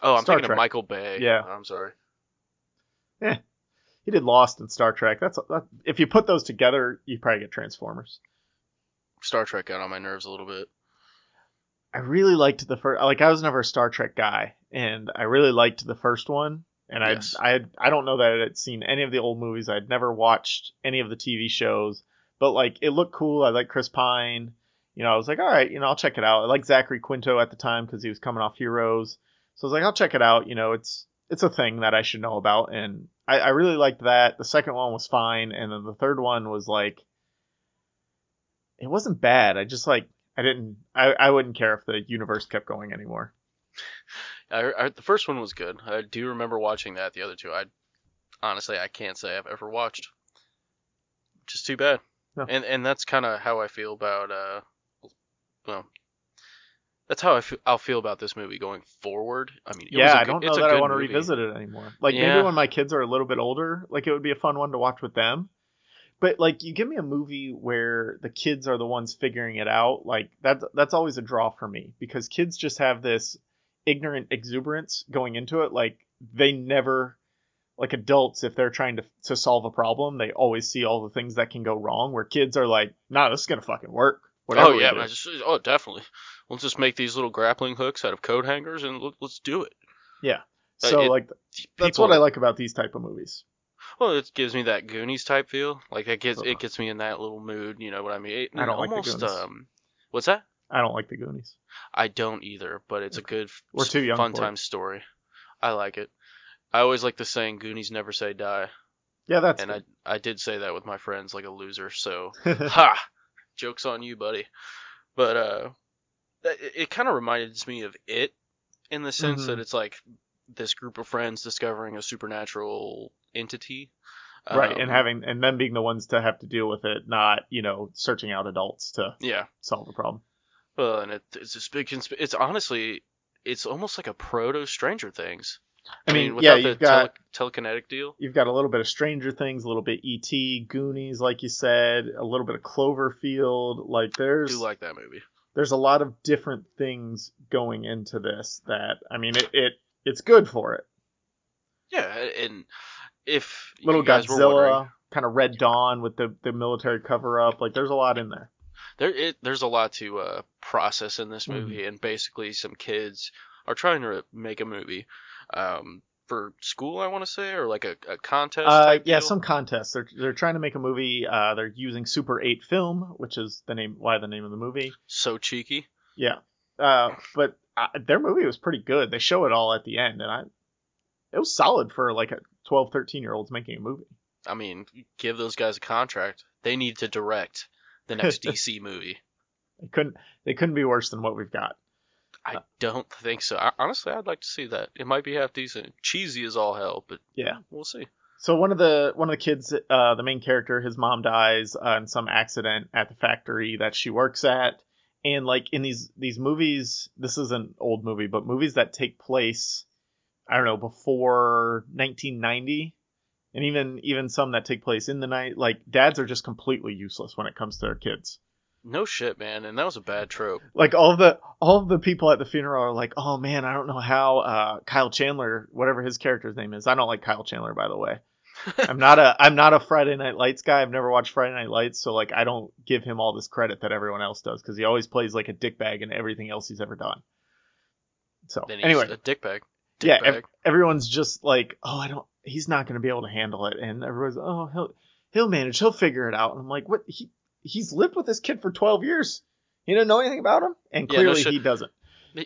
Oh, I'm Star thinking Trek. of Michael Bay. Yeah. I'm sorry. Yeah. He did Lost and Star Trek. That's that, if you put those together, you probably get Transformers. Star Trek got on my nerves a little bit. I really liked the first. Like I was never a Star Trek guy, and I really liked the first one. And I, Yes. I, had, I don't know that I had seen any of the old movies. I'd never watched any of the TV shows, but like it looked cool. I like Chris Pine. You know, I was like, all right, you know, I'll check it out. I like Zachary Quinto at the time because he was coming off Heroes, so I was like, I'll check it out. You know, it's it's a thing that I should know about, and I, I really liked that. The second one was fine, and then the third one was like, it wasn't bad. I just like I didn't. I, I wouldn't care if the universe kept going anymore. <laughs> I, I, the first one was good. I do remember watching that. The other two, I honestly I can't say I've ever watched. Just too bad. No. And and that's kind of how I feel about uh, well, that's how I feel, I'll feel about this movie going forward. I mean, it was yeah, a I good- don't know that I want to revisit it anymore. Like Yeah. maybe when my kids are a little bit older, like it would be a fun one to watch with them. But like you give me a movie where the kids are the ones figuring it out, like that's that's always a draw for me because kids just have this ignorant exuberance going into it. Like they never like adults if they're trying to to solve a problem, they always see all the things that can go wrong. Where kids are like, "Nah, this is gonna fucking work." Whatever Oh yeah, man, just, oh definitely. Let's just make these little grappling hooks out of coat hangers and let, let's do it. Yeah. So it- like that's People- what I like about these type of movies. Well, it gives me that Goonies type feel. Like it gets Ugh. it gets me in that little mood. You know what I mean? It, I don't like the almost Goonies. um. What's that? I don't like the Goonies. I don't either, but it's a good, We're too young fun for it. time story. I like it. I always like the saying "Goonies never say die," Yeah, that's and I I did say that with my friends like a loser. So <laughs> ha, jokes on you, buddy. But uh, it, it kind of reminded me of it in the sense Mhm. that it's like this group of friends discovering a supernatural entity. right, Um, and having and them being the ones to have to deal with it, not you know searching out adults to yeah. solve the problem. Well, and it, it's this big. Consp- it's honestly, it's almost like a proto Stranger Things. I mean, without yeah, the you've got tele- telekinetic deal. you've got a little bit of Stranger Things, a little bit ET, Goonies, like you said, a little bit of Cloverfield. Like I there's do like that movie. there's a lot of different things going into this that I mean it, it it's good for it. Yeah, and if Little you guys were wondering, Godzilla, kind of Red Dawn with the the military cover up. Like there's a lot in there. There it, there's a lot to uh, process in this movie, and basically some kids are trying to make a movie um, for school, I want to say, or like a, a contest. Uh, yeah, deal. some contests. They're they're trying to make a movie. Uh, they're using Super 8 film, which is the name why the name of the movie. so cheeky. Yeah. Uh, but uh, their movie was pretty good. They show it all at the end, and I it was solid for like a 12, 13 year olds making a movie. I mean, give those guys a contract. They need to direct the next DC movie. <laughs> They couldn't they couldn't be worse than what we've got. I don't think so. I, honestly, I'd like to see that. It might be half decent. Cheesy as all hell, but Yeah. we'll see. So one of the one of the kids, uh, the main character, his mom dies uh, in some accident at the factory that she works at, and like in these these movies, this is an old movie, but movies that take place, I don't know, before 1990, and even even some that take place in the night, like dads are just completely useless when it comes to their kids. No shit, man. And that was a bad trope. Like all the all of the people at the funeral are like, oh man, I don't know how uh, Kyle Chandler, whatever his character's name is, I don't like Kyle Chandler by the way. <laughs> I'm not a I'm not a Friday Night Lights guy. I've never watched Friday Night Lights, so like I don't give him all this credit that everyone else does because he always plays like a dickbag in everything else he's ever done. So anyway, a dickbag. yeah, ev- everyone's just like, oh, I don't, he's not going to be able to handle it, and everyone's, oh, he'll he'll manage, he'll figure it out. And I'm like, what? He he's lived with this kid for 12 years. He didn't know anything about him, and Yeah, no clearly shit. he doesn't.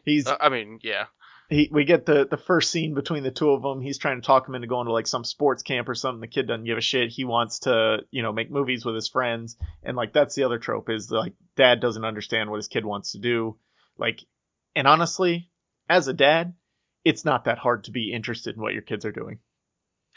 He's uh, I mean, yeah. he we get the the first scene between the two of them. He's trying to talk him into going to like some sports camp or something. The kid doesn't give a shit. He wants to you know make movies with his friends, and like that's the other trope is like dad doesn't understand what his kid wants to do. Like, and honestly, as a dad, it's not that hard to be interested in what your kids are doing.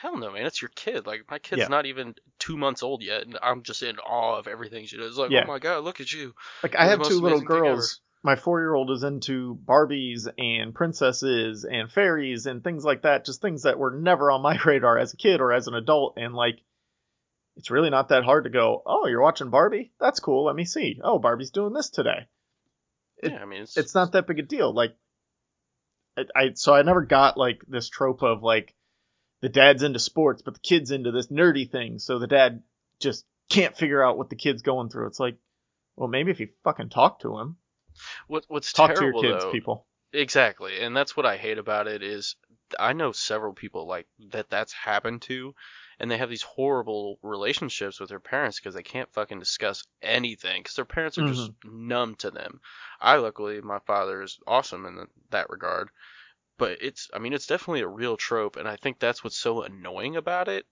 Hell no, man. It's your kid. Like my kid's Yeah. not even two months old yet, and I'm just in awe of everything she does. Like, oh Yeah. oh my god, look at you. Like I the have most two little amazing thing girls. My four year old is into Barbies and princesses and fairies and things like that. Just things that were never on my <laughs> radar as a kid or as an adult. And like, it's really not that hard to go. Oh, you're watching Barbie? That's cool. Let me see. Oh, Barbie's doing this today. It- yeah, I mean, it's, It's not that big a deal. Like, I, I so I never got like this trope of like the dad's into sports, but the kid's into this nerdy thing. So the dad just can't figure out what the kid's going through. It's like, well, maybe if you fucking talk to him. what what's Talk to your terrible kids, though. people. Exactly, and that's what I hate about it is I know several people like that that's happened to, and they have these horrible relationships with their parents because they can't fucking discuss anything because their parents are just mm-hmm. numb to them. I luckily my father is awesome in that regard, but it's I mean it's definitely a real trope, and I think that's what's so annoying about it.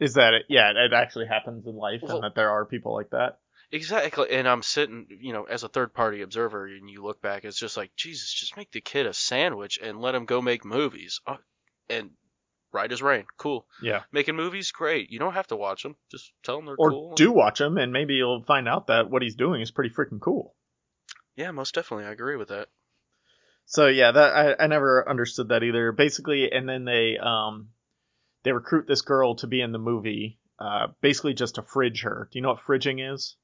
Is that it? Yeah, it actually happens in life, Well- and that there are people like that. Exactly, and I'm sitting, you know, as a third party observer, and you look back, it's just like, Jesus, just make the kid a sandwich and let him go make movies. Oh, and right as rain, cool. Yeah. Making movies, great. You don't have to watch them. Just tell them they're Or cool. do watch them, and maybe you'll find out that what he's doing is pretty freaking cool. Yeah, most definitely, I agree with that. So yeah, that I, I never understood that either. Basically, and then they um they recruit this girl to be in the movie, uh, basically just to fridge her. Do you know what fridging is?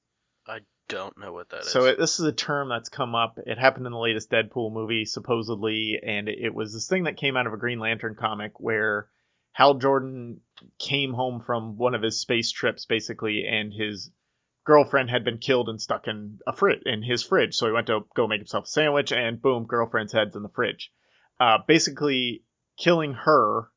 I don't know what that is. So it, this is a term that's come up. It happened in the latest Deadpool movie, supposedly, and it was this thing that came out of a Green Lantern comic where Hal Jordan came home from one of his space trips, basically, and his girlfriend had been killed and stuck in a fridge in his fridge. So he went to go make himself a sandwich, and boom, girlfriend's head's in the fridge. Uh, basically, killing her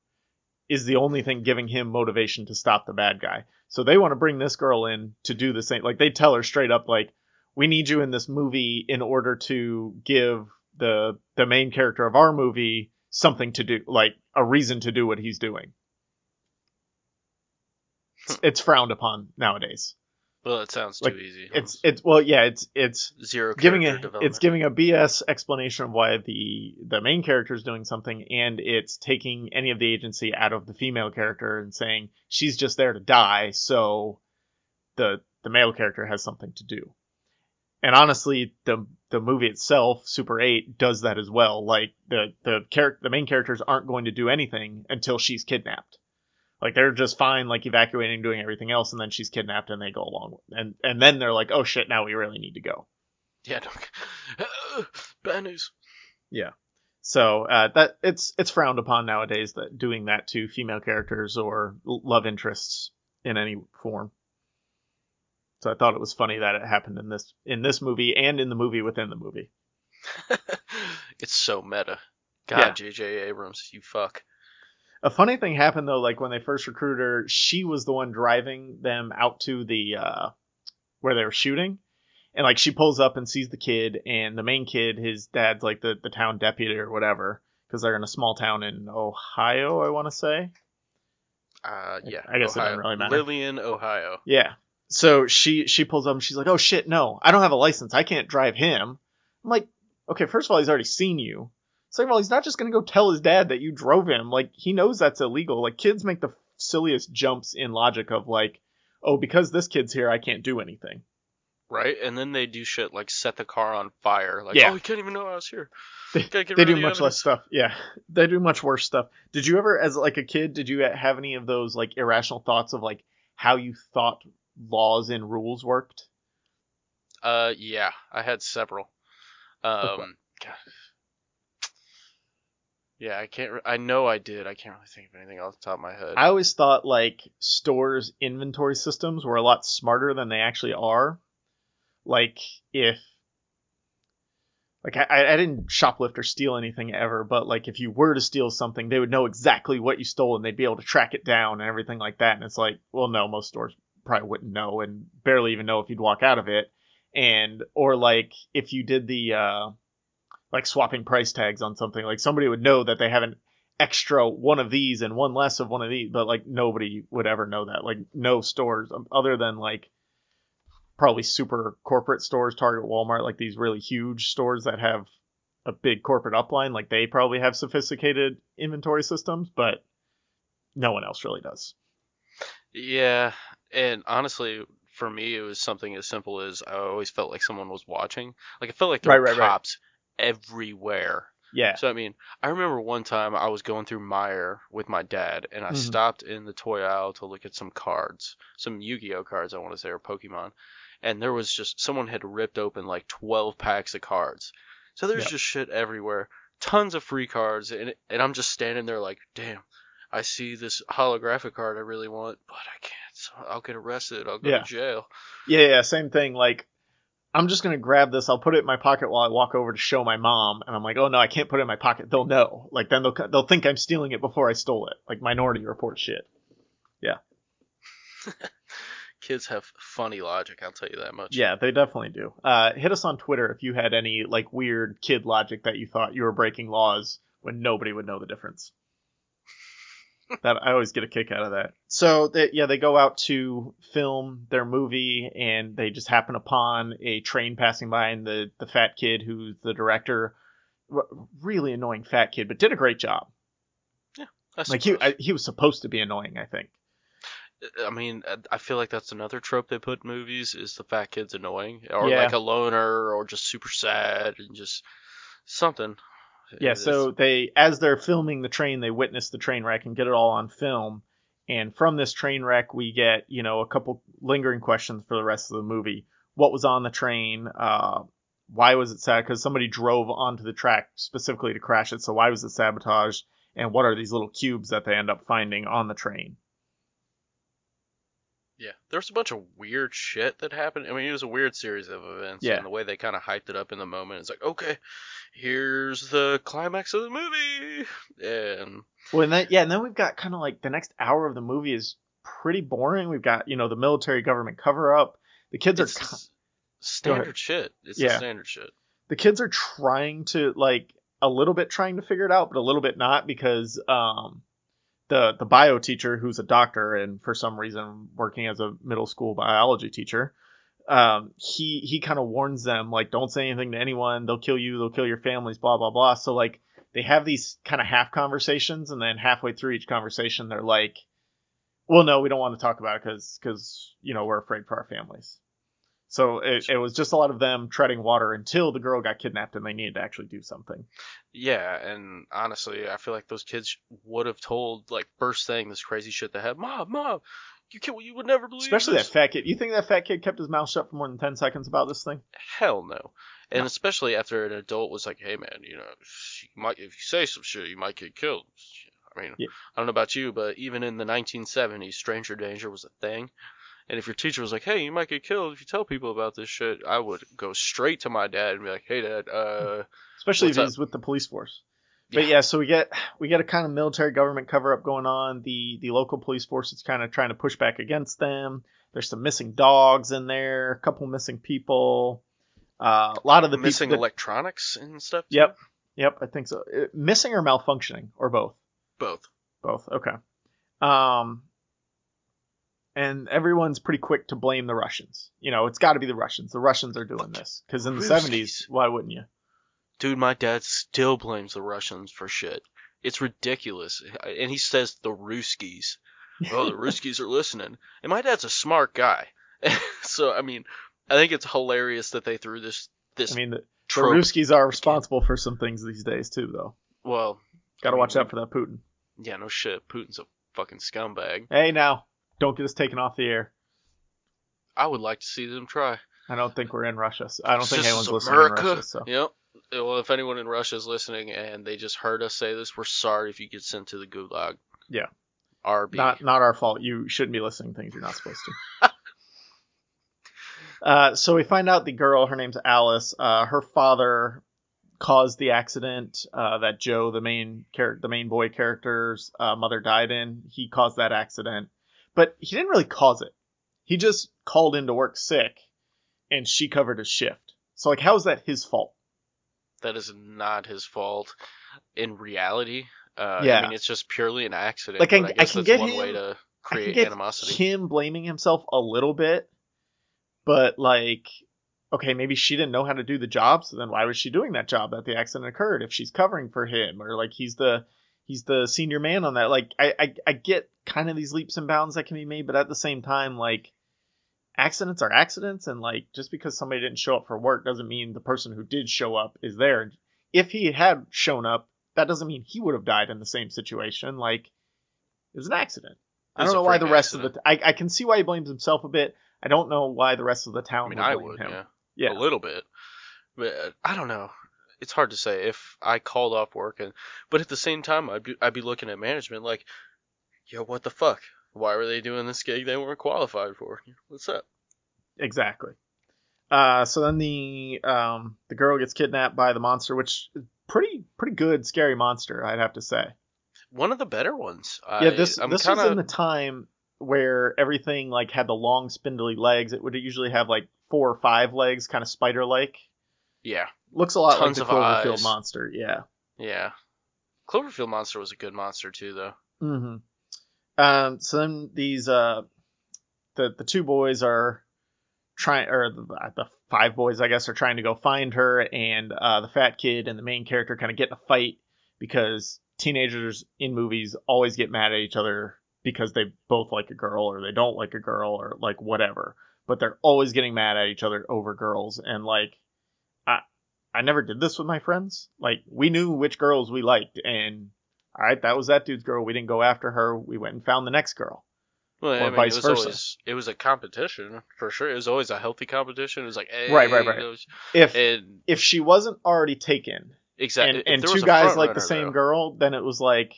is the only thing giving him motivation to stop the bad guy. So they want to bring this girl in to do the same. Like they tell her straight up, like, we need you in this movie in order to give the the main character of our movie something to do, like a reason to do what he's doing. It's, it's frowned upon nowadays. Well, it sounds like, too easy. It's it's well, yeah, it's it's zero giving character a development. it's giving a BS explanation of why the the main character is doing something, and it's taking any of the agency out of the female character and saying she's just there to die, so the the male character has something to do. And honestly, the the movie itself, Super Eight, does that as well. Like the the character, the main characters aren't going to do anything until she's kidnapped. Like they're just fine, like evacuating, doing everything else, and then she's kidnapped, and they go along, and and then they're like, oh shit, now we really need to go. yeah, no. <laughs> bad news. Yeah, so uh, that it's it's frowned upon nowadays that doing that to female characters or love interests in any form. So I thought it was funny that it happened in this in this movie and in the movie within the movie. <laughs> it's so meta. God, J.J. Abrams, you fuck. A funny thing happened though, like when they first recruited her, she was the one driving them out to the uh, where they were shooting, and like she pulls up and sees the kid, and the main kid, his dad's like the the town deputy or whatever, because they're in a small town in Ohio, I want to say. Uh, yeah. I guess it doesn't really matter. Lillian, Ohio. Yeah. So she she pulls up and she's like, "Oh shit, no, I don't have a license. I can't drive him." I'm like, "Okay, first of all, he's already seen you. Second of all, he's not just gonna go tell his dad that you drove him. Like he knows that's illegal. Like kids make the silliest jumps in logic of like, oh, because this kid's here, I can't do anything. Right? And then they do shit like set the car on fire. Like, Yeah. oh, he can't even know I was here. They, they do the much less stuff. Yeah, <laughs> they do much worse stuff. Did you ever, as like a kid, did you have any of those like irrational thoughts of like how you thought laws and rules worked? Uh, yeah, I had several. Um, God. Yeah, I can't. Re- I know I did. I can't really think of anything off the top of my head. I always thought like stores inventory systems were a lot smarter than they actually are. Like if like I, I didn't shoplift or steal anything ever, but like if you were to steal something, they would know exactly what you stole and they'd be able to track it down and everything like that. And it's like, well, no, most stores probably wouldn't know and barely even know if you'd walk out of it. And or like if you did the uh like swapping price tags on something, like somebody would know that they have an extra one of these and one less of one of these, but like nobody would ever know that. Like no stores um, other than like probably super corporate stores, Target, Walmart, like these really huge stores that have a big corporate upline, like they probably have sophisticated inventory systems, but no one else really does. Yeah, and honestly, for me, it was something as simple as I always felt like someone was watching. Like I felt like there Right, were right, right. cops everywhere. Yeah. So I mean, I remember one time I was going through Meijer with my dad, and I Mhm. stopped in the toy aisle to look at some cards, some Yu-Gi-Oh cards, I want to say, or Pokemon, and there was just someone had ripped open like 12 packs of cards. So there's Yep. just shit everywhere, tons of free cards, and and I'm just standing there like, damn. I see this holographic card I really want, but I can't. So I'll get arrested. I'll go Yeah. to jail. Yeah, yeah, same thing. Like, I'm just gonna grab this. I'll put it in my pocket while I walk over to show my mom, and I'm like, oh no, I can't put it in my pocket. They'll know. Like, then they'll they'll think I'm stealing it before I stole it. Like Minority Report shit. Yeah. <laughs> Kids have funny logic, I'll tell you that much. Yeah, they definitely do. Uh, hit us on Twitter if you had any like weird kid logic that you thought you were breaking laws when nobody would know the difference. That I always get a kick out of that. So they, yeah, they go out to film their movie and they just happen upon a train passing by and the the fat kid who's the director, really annoying fat kid, but did a great job. I Like he suppose. I, he was supposed to be annoying, I think. I mean, uh, I feel like that's another trope they put in movies is the fat kid's annoying, or Yeah. like a loner, or just super sad, and just something. Yeah, so they as they're filming the train, they witness the train wreck and get it all on film. And from this train wreck, we get you know a couple lingering questions for the rest of the movie. What was on the train? Uh, why was it sad? Because somebody drove onto the track specifically to crash it. So why was it sabotaged? And what are these little cubes that they end up finding on the train? Yeah, there's a bunch of weird shit that happened. I mean, it was a weird series of events, Yeah. and the way they kind of hyped it up in the moment, it's like, okay, here's the climax of the movie, and Well, and then yeah, and then we've got kind of like the next hour of the movie is pretty boring. We've got you know the military government cover up. The kids are it's s- standard shit. It's the Yeah. standard shit. the kids are trying to like a little bit trying to figure it out, but a little bit not because um the the bio teacher who's a doctor and for some reason working as a middle school biology teacher, um he he kind of warns them like don't say anything to anyone, they'll kill you, they'll kill your families, blah blah blah. So like they have these kind of half conversations and then halfway through each conversation they're like well no, we don't want to talk about it cuz cuz you know, we're afraid for our families. So it, it was just a lot of them treading water until the girl got kidnapped and they needed to actually do something. Yeah, and honestly, I feel like those kids would have told like first thing this crazy shit they had, mom, mom, you can you would never believe Especially this. that fat kid. You think that fat kid kept his mouth shut for more than 10 seconds about this thing? Hell no. And No. especially after an adult was like, "Hey man, you know, you might if you say some shit, you might get killed." I mean, Yeah. I don't know about you, but even in the 1970s, stranger danger was a thing. And if your teacher was like, "Hey, you might get killed if you tell people about this shit," I would go straight to my dad and be like, "Hey, dad, uh, Especially if up? he's with the police force. But Yeah. yeah, so we get we get a kind of military government cover up going on. The the local police force is kind of trying to push back against them. There's some missing dogs in there, a couple missing people. Uh, a lot of the missing that- electronics and stuff." too? Yep. Yep, I think so. Uh, Missing or malfunctioning or both? both. Both. Okay. Um, and everyone's pretty quick to blame the Russians. You know, it's got to be the Russians. The Russians are doing this because in the seventies, why wouldn't you? Dude, my dad still blames the Russians for shit. It's ridiculous. And he says the Ruskies. Oh, the <laughs> Ruskies are listening. And my dad's a smart guy. <laughs> so, I mean, I think it's hilarious that they threw this this I mean, the, the. Ruskies are responsible for some things these days too, though. well, Got I to mean, watch out for that Putin. Yeah, no shit. Putin's a fucking scumbag. Hey, now, don't get us taken off the air. I would like to see them try. I don't think we're in Russia. So I don't think This anyone's is listening in Russia. So Yep. Well, if anyone in Russia is listening and they just heard us say this, we're sorry if you get sent to the gulag. Yeah. RB. not not our fault. You shouldn't be listening to things you're not supposed to. <laughs> uh, so we find out the girl, her name's Alice. Uh, her father caused the accident uh, that Joe, the main character, the main boy character's uh, mother died in. He caused that accident, but he didn't really cause it. He just called in to work sick, and she covered his shift. So like, how is that his fault? that is not his fault in reality. Uh, Yeah. I mean, it's just purely an accident. Like, I- I, I can get one him- way to I can create get animosity. him blaming himself a little bit, but like okay, maybe she didn't know how to do the job, so then why was she doing that job that the accident occurred if she's covering for him or like he's the he's the senior man on that. Like I I, I get kind of these leaps and bounds that can be made, but at the same time, like accidents are accidents, and like just because somebody didn't show up for work doesn't mean the person who did show up is there. If he had shown up, that doesn't mean he would have died in the same situation. Like it was an accident. I don't know why the rest of the I I can see why he blames himself a bit. I don't know why the rest of the town I mean, would I blame would, him. yeah. Yeah. a little bit. But I don't know. It's hard to say if I called off work and but at the same time I'd be I'd be looking at management like, yo, what the fuck? Why were they doing this gig they weren't qualified for? What's up? Exactly. Uh, so then the um, the girl gets kidnapped by the monster, which is pretty pretty good scary monster, I'd have to say. One of the better ones. yeah, I, this I'm this kinda, was in the time where everything like had the long spindly legs. It would usually have like four or five legs, kind of spider like. yeah Looks a lot Tons like the Cloverfield eyes. monster. Yeah. yeah. Cloverfield monster was a good monster too though. Mm-hmm. Um, so then these uh, the the two boys are trying, or the, the five boys, I guess, are trying to go find her, and uh, the fat kid and the main character kind of get in a fight because teenagers in movies always get mad at each other because they both like a girl or they don't like a girl or like whatever, but they're always getting mad at each other over girls, and like. I never did this with my friends. Like we knew which girls we liked, and all right, that was that dude's girl. We didn't go after her. We went and found the next girl. Well, Or I mean, vice it was versa. always it was a competition for sure. It was always a healthy competition. It was like, hey, Right, right, right. those- If And if she wasn't already taken exactly, and, and two guys like the same though, girl, then it was like,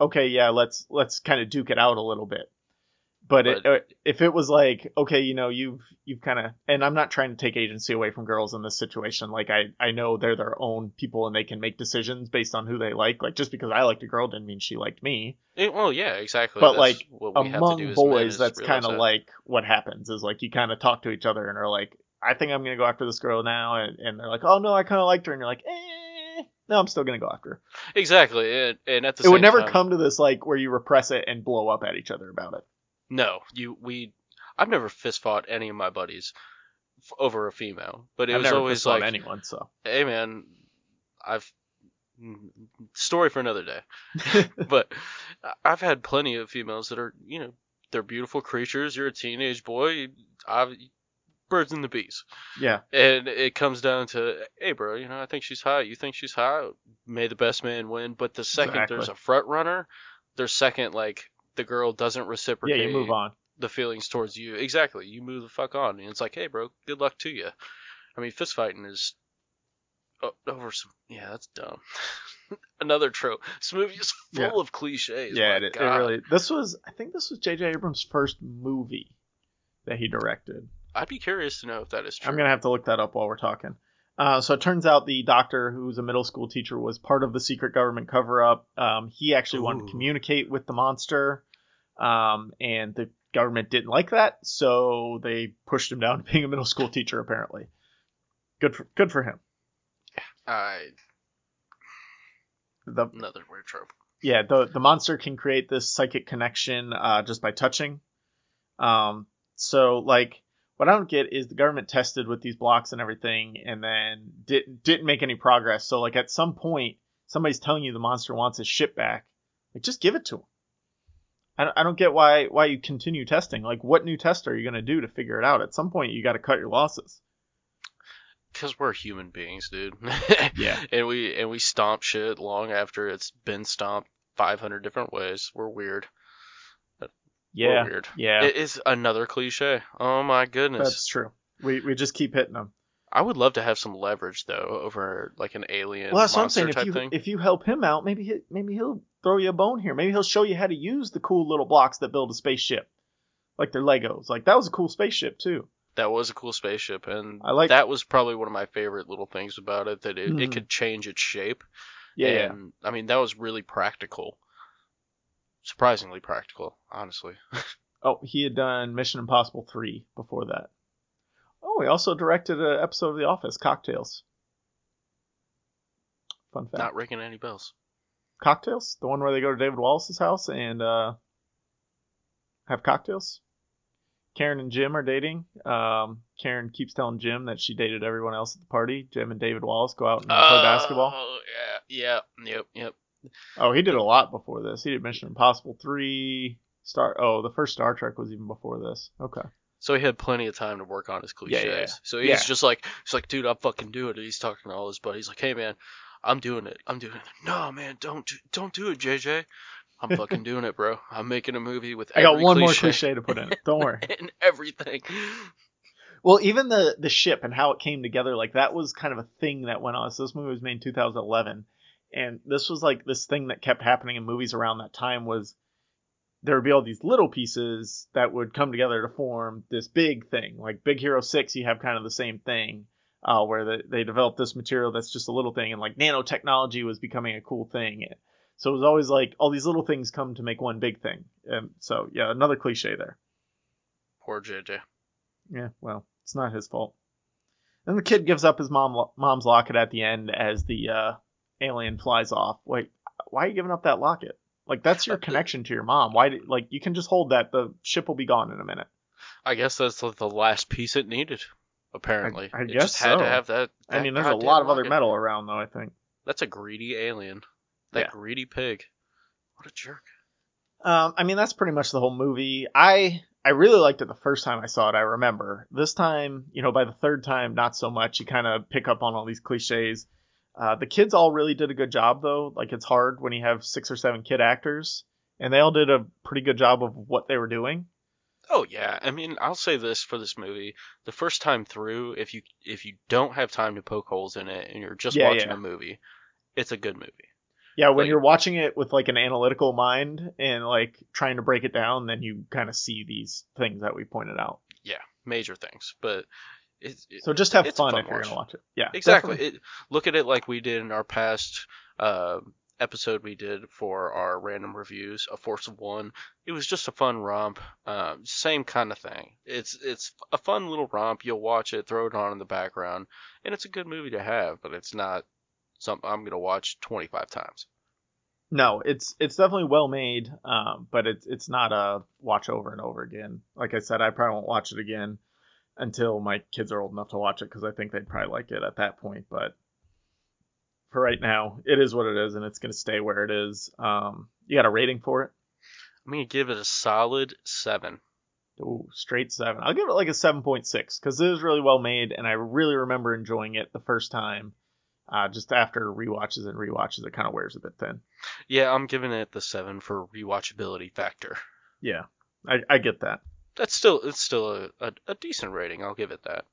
okay, yeah, let's let's kind of duke it out a little bit. But, But- uh, if it was like, okay, you know, you've you've kind of, and I'm not trying to take agency away from girls in this situation. Like I I know they're their own people and they can make decisions based on who they like. Like just because I liked a girl didn't mean she liked me. It- well, yeah, exactly. But, That's like, what we have to do Among boys, that's kind of that. like what happens. Is like you kind of talk to each other and are like, I think I'm gonna go after this girl now, and, and they're like, oh no, I kind of liked her, and you're like, eh, no, I'm still gonna go after her. exactly, and, and at the it would never time, come to this like where you repress it and blow up at each other about it. No, you we. I've never fist fought any of my buddies f- over a female, but it I've was never always pissed on like, anyone, so hey man, I've mm, story for another day. <laughs> but I've had plenty of females that are, you know, they're beautiful creatures. You're a teenage boy. I've, birds and the bees. yeah, And it comes down to, hey, bro, you know, I think she's hot. You think she's hot? May the best man win. But the second Exactly. there's a front runner, there's second, like, the girl doesn't yeah, reciprocate you move on. the feelings towards you. Exactly. You move the fuck on. And it's like, hey, bro, good luck to you. I mean, fist fighting is over some. Yeah, that's dumb. <laughs> Another trope. This movie is <laughs> full Yeah. of cliches. yeah, it, it really. This was, I think, this was J.J. Abrams' first movie that he directed. I'd be curious to know if that is true. I'm gonna have to look that up while we're talking. Uh, so it turns out the doctor, who's a middle school teacher, was part of the secret government cover-up. Um, he actually wanted to communicate with the monster, um, and the government didn't like that, so they pushed him down to being a middle school teacher. Apparently, good for good for him. I The another weird trope. yeah, the the monster can create this psychic connection uh, just by touching. Um, so like, what I don't get is the government tested with these blocks and everything, and then did, didn't make any progress. So like, at some point, somebody's telling you the monster wants his ship back. Like, just give it to him. I don't, I don't get why why you continue testing. Like, what new test are you gonna do to figure it out? At some point, you got to cut your losses. Because we're human beings, dude. <laughs> Yeah. and we and we stomp shit long after it's been stomped 500 different ways. We're weird. Yeah, We're weird. yeah, It is another cliche. Oh my goodness. that's true. We we just keep hitting them. I would love to have some leverage though over like an alien Well, that's what I'm saying. If you thing. if you help him out, maybe he, maybe he'll throw you a bone here. Maybe he'll show you how to use the cool little blocks that build a spaceship, like they're Legos. Like that was a cool spaceship too. That was a cool spaceship, and I like- that was probably one of my favorite little things about it that it, Mhm. it could change its shape. Yeah, yeah. I mean that was really practical, surprisingly practical, honestly. <laughs> Oh, he had done Mission Impossible three before that. Oh, he also directed an episode of The Office, Cocktails. Fun fact. Not ringing any bells. Cocktails, the one where they go to David Wallace's house and uh, have cocktails. Karen and Jim are dating. Um, Karen keeps telling Jim that she dated everyone else at the party. Jim and David Wallace go out and play basketball. Oh yeah, yeah, yep, yep. Oh, he did a lot before this. He did Mission Impossible three. Star. Oh, the first Star Trek was even before this. Okay. So he had plenty of time to work on his cliches. Yeah, yeah, yeah. So he's just like, he's like, dude, I'm fucking doing it. He's talking to all his buddies, like, hey man, I'm doing it. I'm doing it. No man, don't do, don't do it, JJ. I'm fucking doing it, bro. I'm making a movie with. I got one more cliche cliche to put in. it. Don't worry. <laughs> and everything. Well, even the the ship and how it came together, like that was kind of a thing that went on. So this movie was made in 2011, and this was like this thing that kept happening in movies around that time was there would be all these little pieces that would come together to form this big thing. Like Big Hero Six, you have kind of the same thing. Uh, where they, they developed this material that's just a little thing, and like nanotechnology was becoming a cool thing. So it was always like all these little things come to make one big thing. And so yeah, another cliche there. Poor JJ. Yeah, well, it's not his fault. And the kid gives up his mom mom's locket at the end as the uh, alien flies off. Wait, why are you giving up that locket? Like that's your <laughs> connection to your mom. Why? Did, like you can just hold that. The ship will be gone in a minute. I guess that's the- the last piece it needed. Apparently, I it guess just had to so. have that. I mean, there's a lot of other rocket. metal around though. I think. That's a greedy alien. That Yeah. greedy pig. What a jerk. Um, I mean, that's pretty much the whole movie. I I really liked it the first time I saw it. I remember this time, you know, by the third time, not so much. You kind of pick up on all these cliches. Uh, the kids all really did a good job though. Like it's hard when you have six or seven kid actors, and they all did a pretty good job of what they were doing. Oh yeah, I mean, I'll say this for this movie: the first time through, if you if you don't have time to poke holes in it and you're just Yeah, watching yeah. a movie, it's a good movie. Yeah, when Like- you're watching it with like an analytical mind and like trying to break it down, then you kind of see these things that we pointed out. Yeah, major things, but it's it, So just have fun, fun if you're watch. gonna watch it. Yeah, exactly. It, look at it like we did in our past uh, episode we did for our random reviews, A Force of One. It was just a fun romp, um, same kind of thing. It's it's a fun little romp. You'll watch it, throw it on in the background, and it's a good movie to have. But it's not something I'm gonna watch 25 times. No, it's it's definitely well made, um, but it's it's not a watch over and over again. Like I said, I probably won't watch it again until my kids are old enough to watch it because I think they'd probably like it at that point. But for right now, it is what it is, and it's gonna stay where it is. Um, you got a rating for it? I'm gonna give it a solid seven. Ooh, straight seven. I'll give it like a seven point six because it is really well made, and I really remember enjoying it the first time. Uh, just after rewatches and rewatches, it kind of wears a bit thin. Yeah, I'm giving it the seven for rewatchability factor. Yeah, I, I get that. That's still it's still a, a, a decent rating. I'll give it that.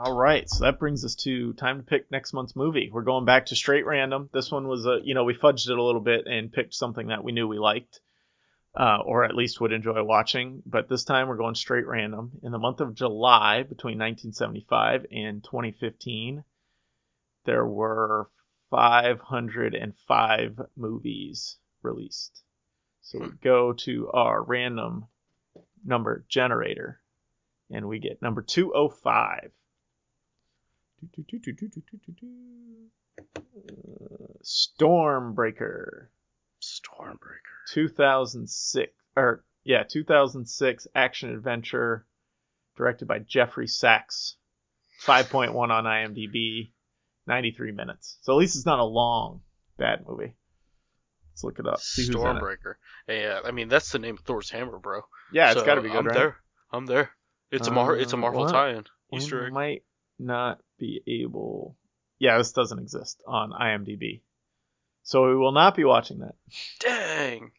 All right, so that brings us to time to pick next month's movie. We're going back to straight random. This one was a, you know, we fudged it a little bit and picked something that we knew we liked, uh, or at least would enjoy watching. But this time we're going straight random. In the month of July, between 1975 and 2015, there were 505 movies released. So we go to our random number generator, and we get number 205. Uh, Stormbreaker, Stormbreaker. 2006, or yeah, 2006 action adventure, directed by Geoffrey Sax. 5.1 on IMDb, 93 minutes. So at least it's not a long bad movie. Let's look it up. See who's in it. Stormbreaker. Yeah, I mean that's the name of Thor's hammer, bro. Yeah, it's So, got to be good, I'm right? there. I'm there. It's a Mar. It's a Uh, Marvel what? tie-in. Easter egg. might not be able. Yeah, this doesn't exist on IMDb, so we will not be watching that. Dang.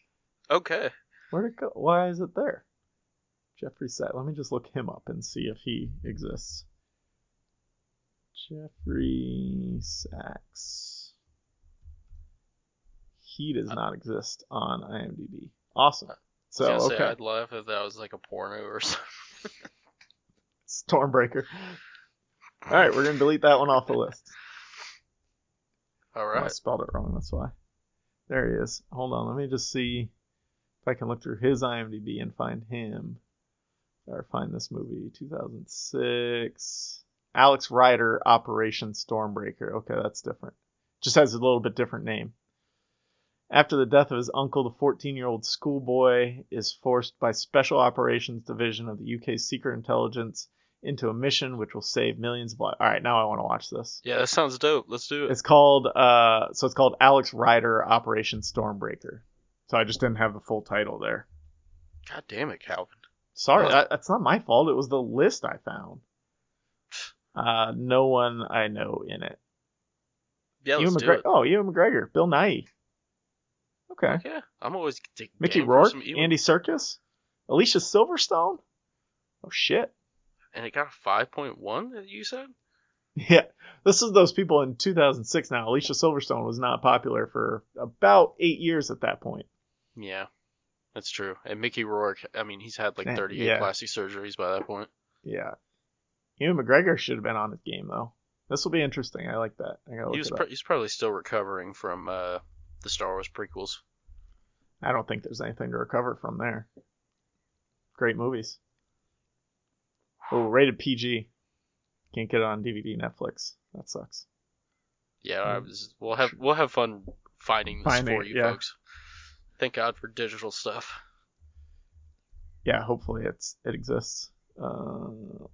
Okay. Where'd it go? Why is it there? Geoffrey Sax. Let me just look him up and see if he exists. Geoffrey Sax. He does uh, not exist on IMDb. Awesome. So I okay. Say, I'd laugh if that was like a porno or <laughs> something. Stormbreaker. All right, we're gonna delete that one off the list. <laughs> All right. Oh, I spelled it wrong. That's why. There he is. Hold on. Let me just see if I can look through his IMDb and find him. Or find this movie. 2006. Alex Rider, Operation Stormbreaker. Okay, that's different. Just has a little bit different name. After the death of his uncle, the 14 year old schoolboy is forced by Special Operations Division of the UK's Secret Intelligence into a mission which will save millions of lives. All right, now I want to watch this. Yeah, that sounds dope. Let's do it. It's called uh, so it's called Alex Rider Operation Stormbreaker. So I just didn't have the full title there. God damn it, Kalvin. Sorry, that's not my fault. It was the list I found. Uh, no one I know in it. Yeah, Ewan let's do McGregor. it. Oh, Ewan McGregor, Bill Nighy. Okay. Yeah, I'm always Mickey Rourke, Ewan. Andy Serkis, Alicia Silverstone. Oh shit. And it got a 5.1. that You said? Yeah, this is those people in 2006 now. Alicia Silverstone was not popular for about eight years at that point. Yeah, that's true. And Mickey Rourke, I mean, he's had like Eh, 38 yeah. plastic surgeries by that point. Yeah. Ewan McGregor should have been on his game though. This will be interesting. I like that. I He was pr- he's probably still recovering from uh, the Star Wars prequels. I don't think there's anything to recover from there. Great movies. Oh, rated PG. Can't get it on DVD, Netflix. That sucks. Yeah, I Mm. was, we'll have we'll have fun finding this Finding for you yeah. folks. Thank God for digital stuff. Yeah, hopefully it's it exists. Uh, all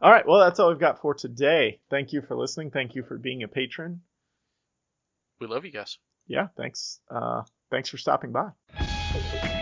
right, well that's all we've got for today. Thank you for listening. Thank you for being a patron. We love you guys. Yeah, thanks. Uh, thanks for stopping by.